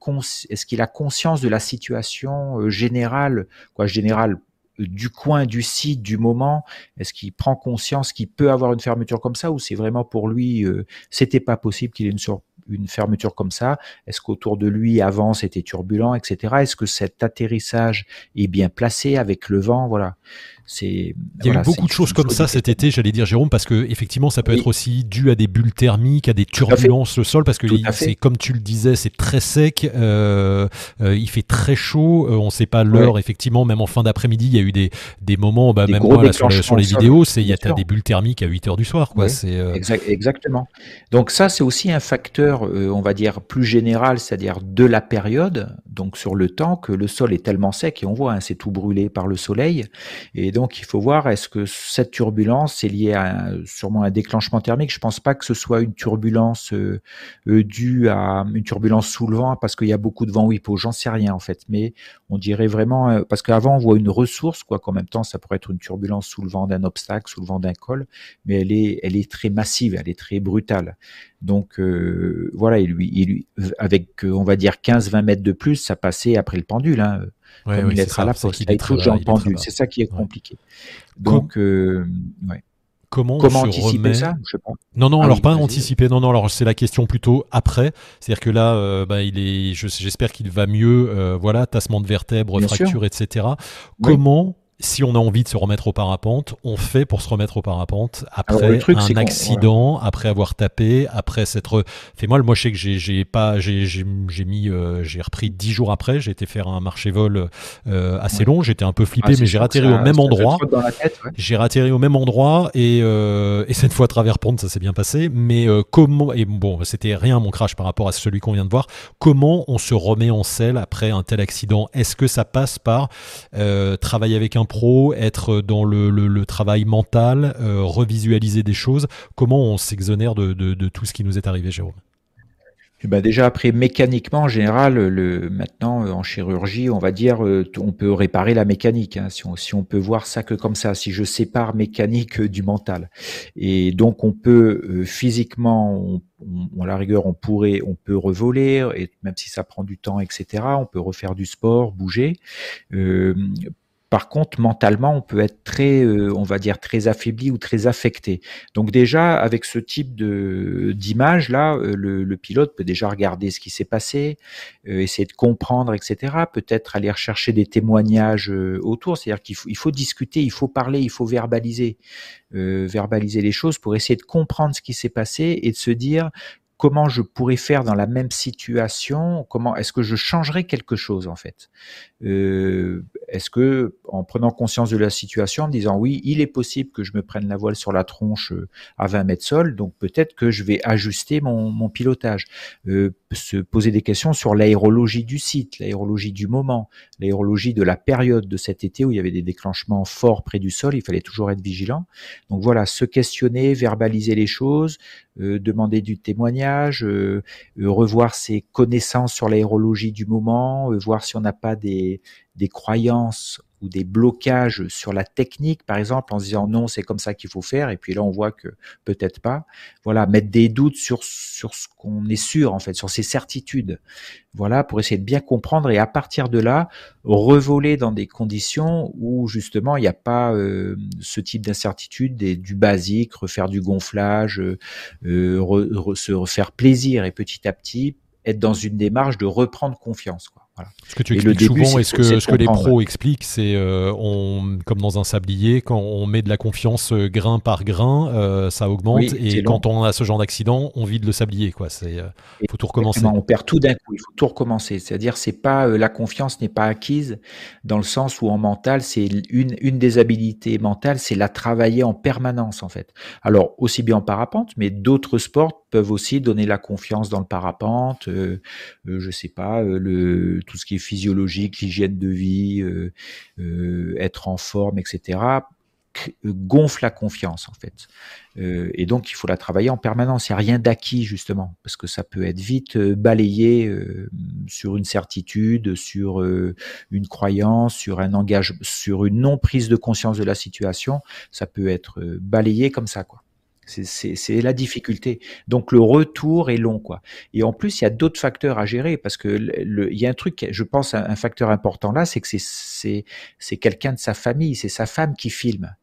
est-ce qu'il a conscience de la situation euh, générale, quoi générale du coin, du site, du moment Est-ce qu'il prend conscience qu'il peut avoir une fermeture comme ça ou c'est vraiment pour lui, euh, c'était pas possible qu'il ait une, une fermeture comme ça? Est-ce qu'autour de lui, avant, c'était turbulent, etc. Est-ce que cet atterrissage est bien placé avec le vent? Voilà. Il y a eu beaucoup de choses comme ça cet été, j'allais dire Jérôme, parce que effectivement, ça peut être aussi dû à des bulles thermiques, à des turbulences au sol, parce que c'est comme tu le disais, c'est très sec, euh, euh, il fait très chaud, euh, on ne sait pas l'heure. Effectivement, même en fin d'après-midi, il y a eu des, des moments, bah, même moi, sur, les vidéos, c'est il y a des bulles thermiques à 8 heures du soir, quoi. C'est exactement. Donc ça, c'est aussi un facteur, on va dire plus général, c'est-à-dire de la période, donc sur le temps que le sol est tellement sec et on voit, hein, c'est tout brûlé par le soleil, et donc il faut voir est-ce que cette turbulence est liée à sûrement un déclenchement thermique? Je pense pas que ce soit une turbulence euh, euh, due à une turbulence sous le vent parce qu'il y a beaucoup de vent ou hypo. J'en sais rien en fait, mais on dirait vraiment euh, parce qu'avant on voit une ressource quoi qu'en même temps ça pourrait être une turbulence sous le vent d'un obstacle, sous le vent d'un col, mais elle est elle est très massive, elle est très brutale. Donc voilà, et lui, lui, avec on va dire 15-20 mètres de plus, ça passait après le pendule. Hein comme il est à la poste, pendule. C'est ça qui est compliqué. Donc, euh, ouais. Comment, Comment anticiper ça je sais pas. Non, non, ah alors pas anticiper. Non, non, alors c'est la question plutôt après. C'est-à-dire que là, euh, bah, il est, j'espère qu'il va mieux. Euh, voilà, tassement de vertèbres, fracture, etc. Comment si on a envie de se remettre au parapente, on fait pour se remettre au parapente après un accident, après avoir tapé, après s'être fait mal. Moi, je sais que j'ai pas, j'ai mis, euh, j'ai repris dix jours après. J'ai été faire un marché vol euh, assez long. J'étais un peu flippé, ah, mais j'ai ratterri au même endroit. J'ai ratterri au même endroit et, euh, et cette fois à travers pente, ça s'est bien passé. Mais comment et bon, c'était rien mon crash par rapport à celui qu'on vient de voir. Comment on se remet en selle après un tel accident? Est-ce que ça passe par travailler avec un pro, être dans le, travail mental, euh, revisualiser des choses. Comment on s'exonère de, tout ce qui nous est arrivé, Jérôme? Eh ben déjà après mécaniquement en général maintenant euh, en chirurgie on va dire euh, on peut réparer la mécanique hein, si, on, on peut voir ça que comme ça si je sépare mécanique du mental. Et donc on peut physiquement on, à la rigueur on pourrait on peut revoler et même si ça prend du temps etc on peut refaire du sport bouger par contre, mentalement, on peut être très, euh, on va dire, très affaibli ou très affecté. Donc déjà, avec ce type de d'image là, euh, le, pilote peut déjà regarder ce qui s'est passé, euh, essayer de comprendre, etc. Peut-être aller rechercher des témoignages autour. C'est-à-dire qu'il faut, il faut discuter, il faut parler, il faut verbaliser, verbaliser les choses pour essayer de comprendre ce qui s'est passé et de se dire comment je pourrais faire dans la même situation, comment est-ce que je changerais quelque chose en fait euh, Est-ce que en prenant conscience de la situation, en disant oui, il est possible que je me prenne la voile sur la tronche euh, à 20 mètres sol, donc peut-être que je vais ajuster mon, mon pilotage, euh, se poser des questions sur l'aérologie du site, l'aérologie du moment, l'aérologie de la période de cet été où il y avait des déclenchements forts près du sol, il fallait toujours être vigilant. Donc voilà, se questionner, verbaliser les choses, euh, demander du témoignage, euh, euh, revoir ses connaissances sur l'aérologie du moment, voir si on n'a pas des croyances ou des blocages sur la technique, par exemple, en se disant non, c'est comme ça qu'il faut faire, et puis là on voit que peut-être pas. Voilà, mettre des doutes sur sur ce qu'on est sûr en fait, sur ses certitudes. Voilà, pour essayer de bien comprendre et à partir de là revoler dans des conditions où justement il n'y a pas euh, ce type d'incertitude, du basique, refaire du gonflage, euh, euh se refaire plaisir et petit à petit être dans une démarche de reprendre confiance. Quoi. Ce que tu expliques souvent et ce que, ce que les pros expliquent, c'est euh, on, comme dans un sablier, quand on met de la confiance euh, grain par grain, euh, ça augmente. et quand on a ce genre d'accident, on vide le sablier. Il c'est faut tout recommencer. On perd tout d'un coup. Il faut tout recommencer. C'est-à-dire, c'est pas la confiance n'est pas acquise dans le sens où en mental, c'est une, une des habilités mentales, c'est la travailler en permanence en fait. Alors aussi bien en parapente, mais d'autres sports peuvent aussi donner la confiance dans le parapente. Euh, je sais pas le tout ce qui est physiologique, l'hygiène de vie, euh, euh, être en forme, etc., gonfle la confiance en fait. Euh, et donc il faut la travailler en permanence. Il n'y a rien d'acquis justement, parce que ça peut être vite balayé sur une certitude, sur une croyance, sur un engagement, sur une non prise de conscience de la situation. Ça peut être balayé comme ça quoi. C'est la difficulté. Donc le retour est long, quoi. Et en plus, il y a d'autres facteurs à gérer parce que le, il y a un truc, je pense, un, un facteur important là, c'est que c'est quelqu'un de sa famille, c'est sa femme qui filme.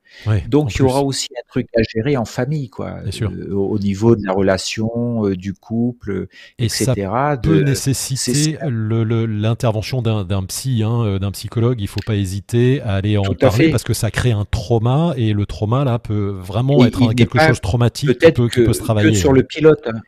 Donc il y aura aussi un truc à gérer en famille, quoi, euh, au niveau de la relation, euh, du couple, et etc. Ça peut nécessiter l'intervention d'un psy, hein, euh, d'un psychologue. Il faut pas hésiter à aller en parler parce que ça crée un trauma et le trauma là peut vraiment être quelque chose de traumatique qui peut, se travailler. Que sur le pilote. Hein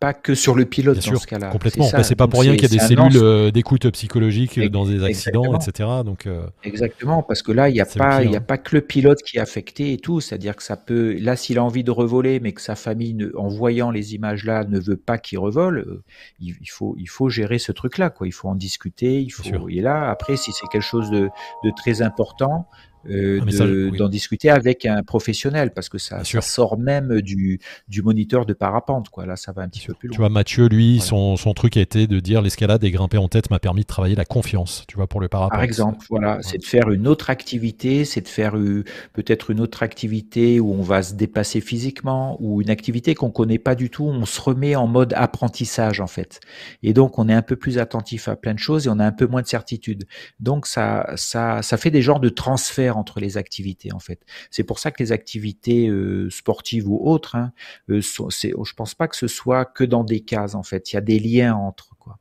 pas que sur le pilote dans ce cas-là. Complètement. C'est bah, pas pour rien qu'il y a des cellules euh, d'écoute psychologique euh, dans des accidents, etc. Donc, euh, Exactement, parce que là, il n'y a, pas, il a pas que le pilote qui est affecté et tout. C'est-à-dire que ça peut. Là, s'il a envie de revoler, mais que sa famille, en voyant les images-là, ne veut pas qu'il revole, il, faut, il faut gérer ce truc-là. Quoi. Il faut en discuter. Il faut... Et là, après, si c'est quelque chose de, de très important, euh, d'en discuter avec un professionnel parce que ça, ça sort même du, du moniteur de parapente. Quoi. Là, ça va un petit peu plus loin. Tu vois, Mathieu, lui, son, son, truc a été de dire l'escalade et grimper en tête m'a permis de travailler la confiance, tu vois, pour le parapente. Par exemple, voilà, c'est de faire une autre activité, c'est de faire euh, peut-être une autre activité où on va se dépasser physiquement ou une activité qu'on connaît pas du tout. On se remet en mode apprentissage, en fait. Et donc, on est un peu plus attentif à plein de choses et on a un peu moins de certitude. Donc, ça, ça, ça fait des genres de transferts entre les activités en fait. C'est pour ça que les activités euh, sportives ou autres, hein, euh, sont, je pense pas que ce soit que dans des cases en fait. Il y a des liens entre quoi.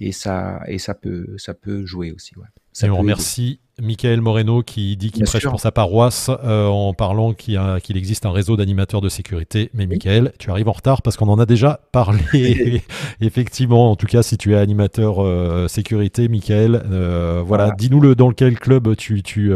Et ça et ça peut ça peut jouer aussi. Ouais. Ça on remercie Michael Moreno qui dit qu'il prêche pour sa paroisse euh, en parlant qu'il existe un réseau d'animateurs de sécurité. Mais Michael, tu arrives en retard parce qu'on en a déjà parlé. [LAUGHS] [LAUGHS] Effectivement, en tout cas, si tu es animateur euh, sécurité, Michael, euh, voilà, dis-nous le dans lequel club tu, tu,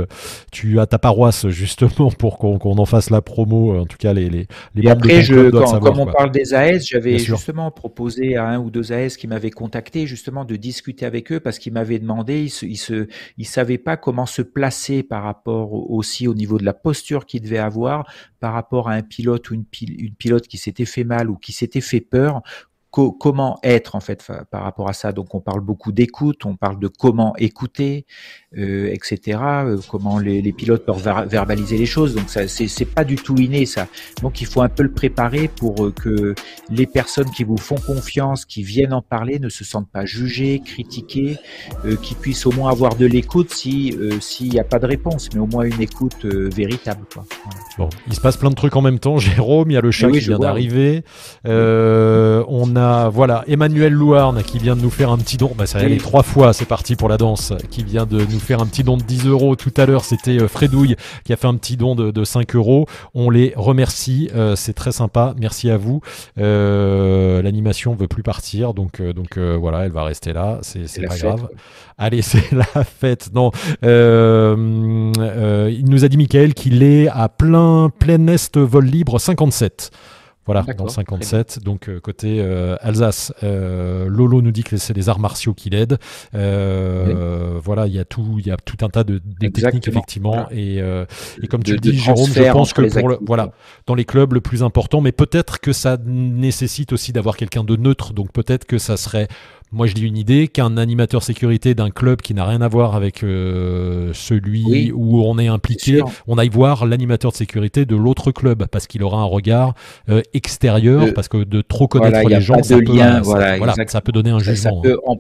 tu as ta paroisse justement [LAUGHS] pour qu'on en fasse la promo. En tout cas, les, les, les après, je, comme on parle des AS, j'avais justement proposé à un ou deux AS qui m'avaient contacté justement de discuter avec eux parce qu'ils m'avaient demandé, ils se, savaient pas comment se placer par rapport aussi au niveau de la posture qu'il devait avoir par rapport à un pilote ou une, une pilote qui s'était fait mal ou qui s'était fait peur comment être en fait par rapport à ça? Donc on parle beaucoup d'écoute, on parle de comment écouter, euh, etc. Euh, comment les, les, pilotes peuvent verbaliser les choses. Donc ça c'est pas du tout inné ça. Donc il faut un peu le préparer pour euh, que les personnes qui vous font confiance, qui viennent en parler, ne se sentent pas jugées, critiquées, euh, qui puissent au moins avoir de l'écoute si s'il n'y a pas de réponse, mais au moins une écoute véritable. Quoi. Bon, il se passe plein de trucs en même temps. [LAUGHS] Jérôme, il y a le chat qui vient d'arriver. on a voilà Emmanuel Louarn qui vient de nous faire un petit don. Bah, ça y trois fois, c'est parti pour la danse. Qui vient de nous faire un petit don de 10 euros. Tout à l'heure, c'était euh, Fredouille qui a fait un petit don de, 5 euros. On les remercie. Euh, c'est très sympa. Merci à vous. Euh, l'animation veut plus partir, donc donc voilà, elle va rester là. C'est pas grave. Allez, [LAUGHS] c'est la fête. Non, il nous a dit Michael qu'il est à plein plein est vol libre 57. Voilà, dans 57. Donc euh, côté euh, Alsace, euh, Lolo nous dit que c'est les arts martiaux qui l'aident. Voilà, il y a tout, il y a tout un tas de, techniques effectivement. Et, et, comme tu le dis, Jérôme, je pense que pour le, voilà, dans les clubs le plus important, mais peut-être que ça nécessite aussi d'avoir quelqu'un de neutre. Donc peut-être que ça serait moi, je dis une idée qu'un animateur sécurité d'un club qui n'a rien à voir avec euh, celui où on est impliqué, on aille voir l'animateur de sécurité de l'autre club parce qu'il aura un regard euh, extérieur, parce que de trop connaître les gens, ça, peut, ça, peut, donner un jugement. Hein.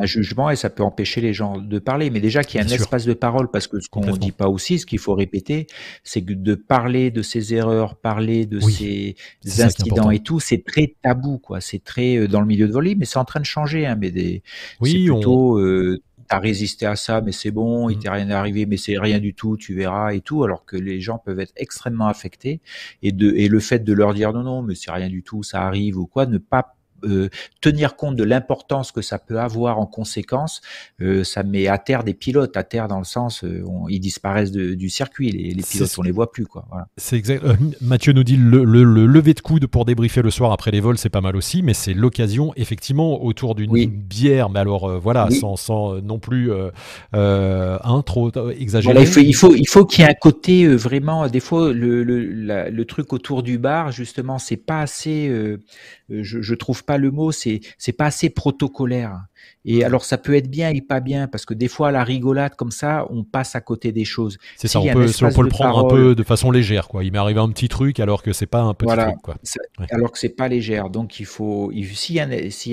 Un jugement et ça peut empêcher les gens de parler. Mais déjà qu'il y a un espace de parole, parce que ce qu'on ne dit pas aussi, ce qu'il faut répéter, c'est que de parler de ses erreurs, parler de ses incidents et tout, c'est très tabou, quoi. C'est très euh, dans le milieu de volley, mais c'est en train de changer. Hein, mais des, oui, c'est plutôt euh, t'as résisté à ça, mais c'est bon, il mmh. t'est rien arrivé, mais c'est rien du tout, tu verras et tout, alors que les gens peuvent être extrêmement affectés et de et le fait de leur dire non non, mais c'est rien du tout, ça arrive ou quoi, ne pas euh, tenir compte de l'importance que ça peut avoir en conséquence, euh, ça met à terre des pilotes, à terre dans le sens, euh, ils disparaissent du circuit, les, les pilotes, on les voit plus. quoi. C'est exact. Mathieu nous dit le, le, lever de coude pour débriefer le soir après les vols, c'est pas mal aussi, mais c'est l'occasion, effectivement, autour d'une bière, mais alors voilà, sans, sans, non plus un trop exagéré. il faut il faut il faut qu'il y ait un côté vraiment, des fois le, le, le, truc autour du bar, justement, c'est pas assez, je, je trouve pas le mot, c'est c'est pas assez protocolaire. Et alors, ça peut être bien et pas bien, parce que des fois, la rigolade comme ça, on passe à côté des choses. C'est ça, on peut, le prendre un peu de façon légère. Quoi. Il m'est arrivé un petit truc alors que c'est pas un petit truc. Quoi. Alors que c'est pas légère. Donc, il faut, s'il y,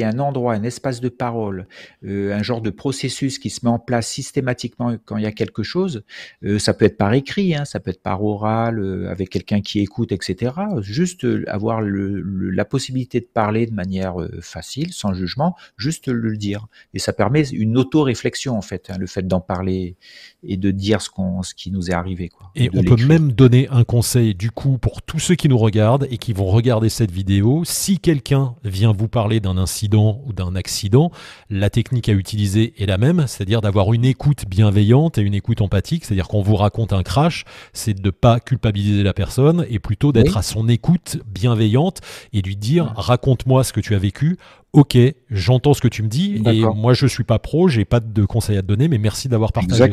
a un, endroit, un espace de parole, euh, un genre de processus qui se met en place systématiquement quand il y a quelque chose, euh, ça peut être par écrit, hein, ça peut être par oral, euh, avec quelqu'un qui écoute, etc. Juste avoir la possibilité de parler de manière facile, sans jugement, juste le dire et ça permet une auto-réflexion en fait, hein, le fait d'en parler et de dire ce, qu'on, ce qui nous est arrivé. Quoi, et on peut même donner un conseil du coup pour tous ceux qui nous regardent et qui vont regarder cette vidéo. Si quelqu'un vient vous parler d'un incident ou d'un accident, la technique à utiliser est la même, c'est-à-dire d'avoir une écoute bienveillante et une écoute empathique, c'est-à-dire qu'on vous raconte un crash, c'est de ne pas culpabiliser la personne et plutôt d'être à son écoute bienveillante et lui dire raconte-moi ce que tu as vécu ok, j'entends ce que tu me dis et moi je suis pas pro, j'ai pas de conseils à te donner, mais merci d'avoir partagé.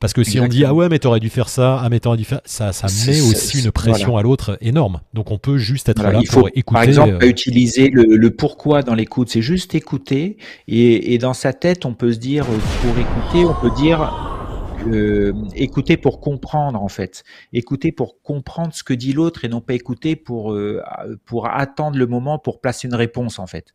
Parce que si on dit ah ouais mais t'aurais dû faire ça, ah mais t'aurais dû faire ça, ça met aussi une pression à l'autre énorme. Donc on peut juste être là pour écouter. Par exemple, euh, utiliser le, pourquoi dans l'écoute, c'est juste écouter et, et dans sa tête on peut se dire euh, pour écouter, on peut dire euh, écouter pour comprendre en fait, écouter pour comprendre ce que dit l'autre et non pas écouter pour euh, pour attendre le moment pour placer une réponse en fait.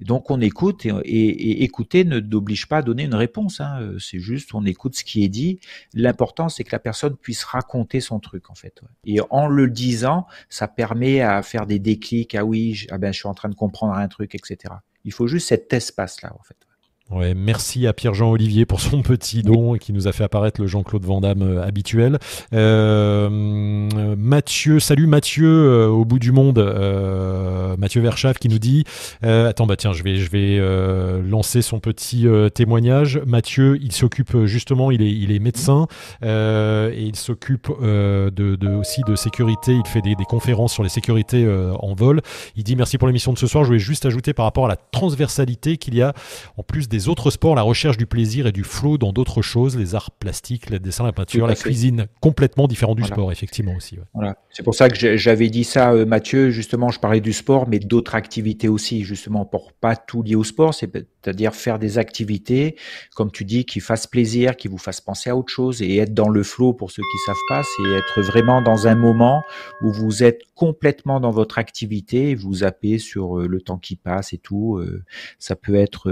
Donc on écoute et, écouter ne n'oblige pas à donner une réponse. Hein. C'est juste on écoute ce qui est dit. L'important c'est que la personne puisse raconter son truc en fait. Et en le disant, ça permet à faire des déclics. Ah oui, ah ben je suis en train de comprendre un truc, etc. Il faut juste cet espace là en fait. Ouais, merci à Pierre-Jean Olivier pour son petit don et qui nous a fait apparaître le Jean-Claude Vandamme euh, habituel. Euh, Mathieu, salut Mathieu euh, au bout du monde, euh, Mathieu Verschaff qui nous dit, euh, attends bah tiens, je vais je vais lancer son petit témoignage. Mathieu, il s'occupe justement, il est il est médecin et il s'occupe de, de, aussi de sécurité. Il fait des, des conférences sur les sécurités en vol. Il dit merci pour l'émission de ce soir. Je voulais juste ajouter par rapport à la transversalité qu'il y a en plus des autres sports, la recherche du plaisir et du flow dans d'autres choses, les arts plastiques, le dessin, la peinture, la cuisine, complètement différent du sport, effectivement aussi. Voilà. C'est pour ça que j'avais dit ça, euh, Mathieu. Justement, je parlais du sport, mais d'autres activités aussi, justement, pour pas tout lier au sport, c'est-à-dire faire des activités, comme tu dis, qui fassent plaisir, qui vous fassent penser à autre chose et être dans le flow pour ceux qui savent pas, c'est être vraiment dans un moment où vous êtes complètement dans votre activité, vous zappez sur euh, le temps qui passe et tout. Euh, ça peut être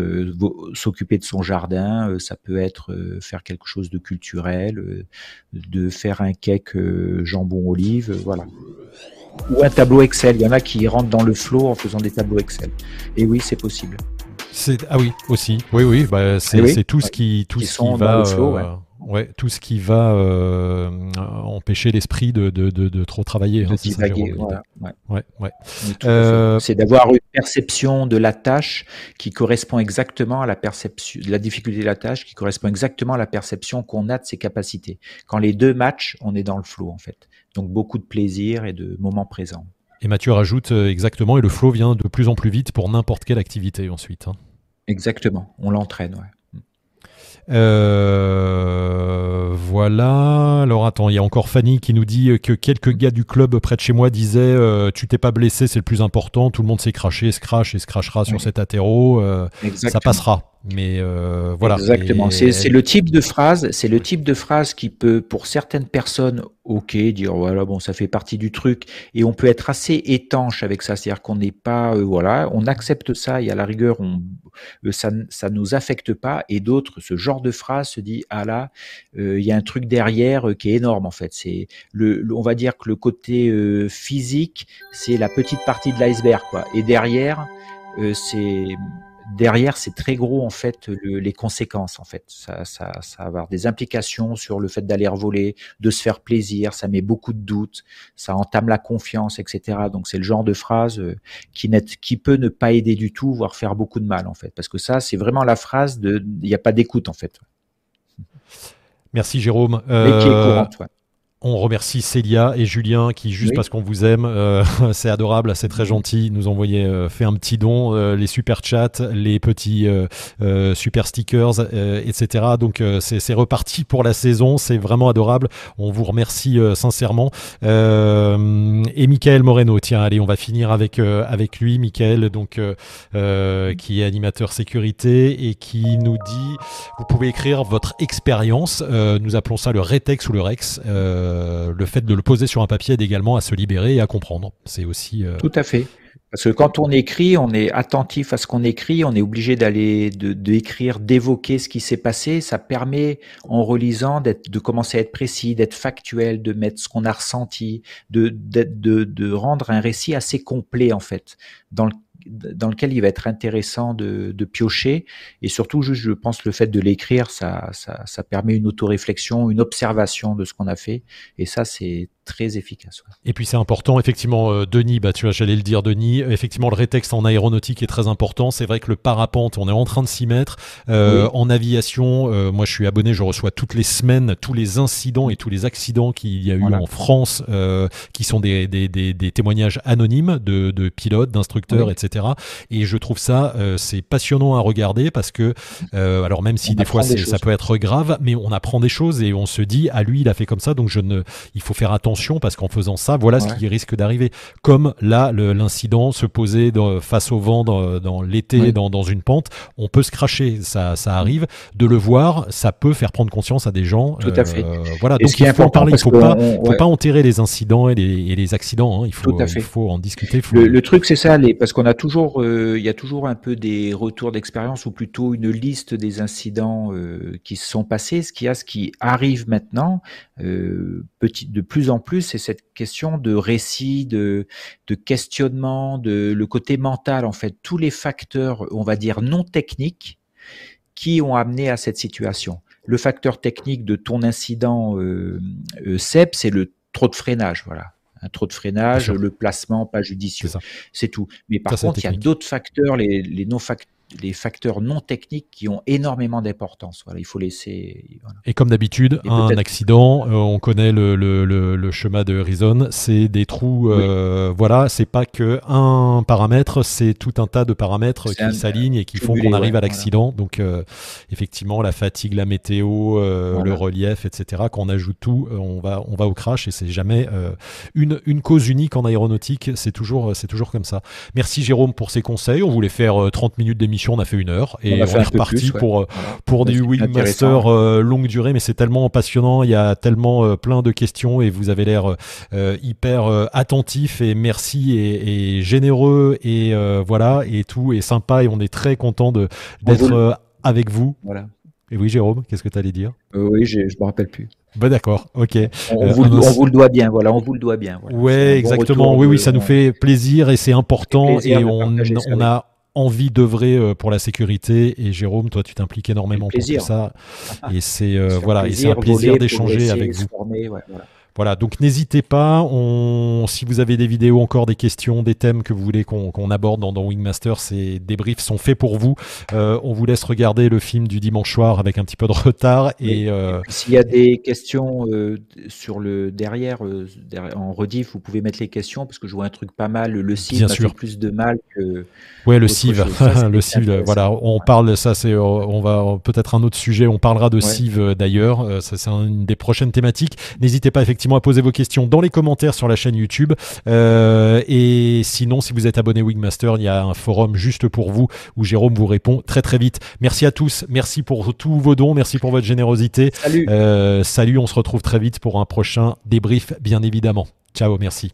s'occuper de son jardin, euh, ça peut être euh, faire quelque chose de culturel, euh, de faire un cake jambon olive, voilà. Ou un tableau Excel. Il y en a qui rentrent dans le flow en faisant des tableaux Excel. Et oui, c'est possible. ah oui aussi. Oui oui, bah, c'est tout ce qui tout ce qui va. Ouais, tout ce qui va euh, empêcher l'esprit de, de, de, trop travailler. Hein, euh, c'est d'avoir une perception de la tâche qui correspond exactement à la perception, de la difficulté de la tâche qui correspond exactement à la perception qu'on a de ses capacités. Quand les deux matchs, on est dans le flow en fait. Donc beaucoup de plaisir et de moments présents. Et Mathieu rajoute euh, exactement, et le flow vient de plus en plus vite pour n'importe quelle activité ensuite. Hein. Exactement, on l'entraîne. Ouais. Euh, voilà. Alors attends, il y a encore Fanny qui nous dit que quelques gars du club près de chez moi disaient euh, Tu t'es pas blessé, c'est le plus important. Tout le monde s'est craché, se crache et se crachera sur cet athéro. Euh, ça passera. Mais voilà. Exactement. C'est le type de phrase, c'est le type de phrase qui peut, pour certaines personnes, ok, dire voilà, bon, ça fait partie du truc, et on peut être assez étanche avec ça, c'est-à-dire qu'on n'est pas, voilà, on accepte ça et à la rigueur, on, ça, ça nous affecte pas, et d'autres, ce genre de phrase se dit ah là, il y a un truc derrière qui est énorme en fait. C'est le, on va dire que le côté physique, c'est la petite partie de l'iceberg, quoi, et derrière, c'est derrière, c'est très gros en fait les conséquences en fait. Ça, ça, ça va avoir des implications sur le fait d'aller voler, de se faire plaisir. Ça met beaucoup de doutes, ça entame la confiance, etc. Donc c'est le genre de phrase euh, qui, qui peut ne pas aider du tout, voire faire beaucoup de mal en fait. Parce que ça, c'est vraiment la phrase de, il n'y a pas d'écoute en fait. Merci Jérôme. Euh... qui est courante, on remercie Célia et Julien qui, juste parce qu'on vous aime, euh, [LAUGHS] c'est adorable, c'est très gentil, nous envoyer euh, fait un petit don, euh, les super chats, les petits super stickers, etc. Donc c'est reparti pour la saison, c'est vraiment adorable. On vous remercie sincèrement. et Michael Moreno, tiens, allez, on va finir avec avec lui, Michael, donc qui est animateur sécurité et qui nous dit, vous pouvez écrire votre expérience. nous appelons ça le Retex ou le Rex. Euh, le fait de le poser sur un papier aide également à se libérer et à comprendre. C'est aussi. Euh, Tout à fait. Parce que quand on écrit, on est attentif à ce qu'on écrit, on est obligé d'aller d'écrire, d'évoquer ce qui s'est passé. Ça permet, en relisant, de commencer à être précis, d'être factuel, de mettre ce qu'on a ressenti, de, de, de, rendre un récit assez complet en fait, dans le dans lequel il va être intéressant de, de piocher. Et surtout, je pense, le fait de l'écrire, ça, ça, ça permet une autoréflexion, une observation de ce qu'on a fait. Et ça, c'est très efficace. Et puis c'est important, effectivement, euh, Denis, bah, tu vois, j'allais le dire, Denis, effectivement, le rétexte en aéronautique est très important. C'est vrai que le parapente, on est en train de s'y mettre. Euh, en aviation, euh, moi je suis abonné, je reçois toutes les semaines tous les incidents et tous les accidents qu'il y a eu en France, qui sont des, des, des, des, témoignages anonymes de, de pilotes, d'instructeurs, etc. Et je trouve ça, c'est passionnant à regarder parce que, alors même si des fois ça peut être grave, mais on apprend des choses et on se dit, ah lui, il a fait comme ça, donc je ne, il faut faire attention parce qu'en faisant ça, voilà ce qui risque d'arriver. Comme là, l'incident se posait face au vent dans, l'été, dans, une pente, on peut se cracher, ça, ça arrive. De le voir, ça peut faire prendre conscience à des gens. Tout à fait. Euh, voilà, donc il faut en parler. Il ne faut, pas, faut pas enterrer les incidents et les, accidents. Hein. Il, faut, il faut en discuter. Le, truc, c'est ça, les, parce qu'on a toujours, euh, il y a toujours un peu des retours d'expérience ou plutôt une liste des incidents euh, qui se sont passés. Ce qui a, ce qui arrive maintenant, petit, de plus en plus, c'est cette question de récit, de, de questionnement, de le côté mental, en fait, tous les facteurs, on va dire, non techniques qui ont amené à cette situation. Le facteur technique de ton incident euh, euh CEP, c'est le trop de freinage, voilà. Un trop de freinage, le placement pas judicieux. C'est tout. Mais par contre, il y a d'autres facteurs, les, les non-facteurs les facteurs non techniques qui ont énormément d'importance. Voilà, il faut laisser. Et comme d'habitude, un accident, euh, on connaît le, le, le, chemin de Horizon, c'est des trous. Euh, Voilà, c'est pas que un paramètre, c'est tout un tas de paramètres qui s'alignent et qui font qu'on arrive à l'accident. Donc, euh, effectivement, la fatigue, la météo, euh, le relief, etc. Quand on ajoute tout, on va, on va au crash et c'est jamais une, une cause unique en aéronautique. C'est toujours, c'est toujours comme ça. Merci Jérôme pour ces conseils. On voulait faire 30 minutes d'émission on a fait une heure et on, est reparti pour, euh, pour des Wingmaster euh, longue durée, mais c'est tellement passionnant, il y a tellement euh, plein de questions et vous avez l'air hyper attentif et merci et, généreux et voilà et tout est sympa et on est très content d'être avec vous. Voilà. Et oui, Jérôme, qu'est-ce que tu allais dire? Oui, je ne me rappelle plus. Bah d'accord, ok. On, vous, le doit bien, voilà, on vous le doit bien. Voilà. Ouais, exactement. oui, oui, ça nous fait plaisir et c'est important et on, on a envie d'œuvrer euh, pour la sécurité. Et Jérôme toi tu t'impliques énormément pour ça. [LAUGHS] Et c'est euh, voilà et c'est un plaisir d'échanger avec vous. voilà, donc n'hésitez pas. On, si vous avez des vidéos, encore des questions, des thèmes que vous voulez qu'on aborde dans, dans, Wingmaster, ces débriefs sont faits pour vous. Euh, on vous laisse regarder le film du dimanche soir avec un petit peu de retard. Et, euh, s'il y a des questions euh, sur le derrière, en rediff, vous pouvez mettre les questions parce que je vois un truc pas mal. Le CIV a fait plus de mal que. Ouais, le CIV, [LAUGHS] le CIV. Voilà, on parle. Ça, c'est. On va peut-être un autre sujet. On parlera de CIV d'ailleurs. Ça, c'est une des prochaines thématiques. N'hésitez pas effectivement effectivement à poser vos questions dans les commentaires sur la chaîne YouTube. et sinon, si vous êtes abonné Wingmaster, il y a un forum juste pour vous où Jérôme vous répond très très vite. Merci à tous, merci pour tous vos dons, merci pour votre générosité. Salut. salut, on se retrouve très vite pour un prochain débrief, bien évidemment. Ciao, merci.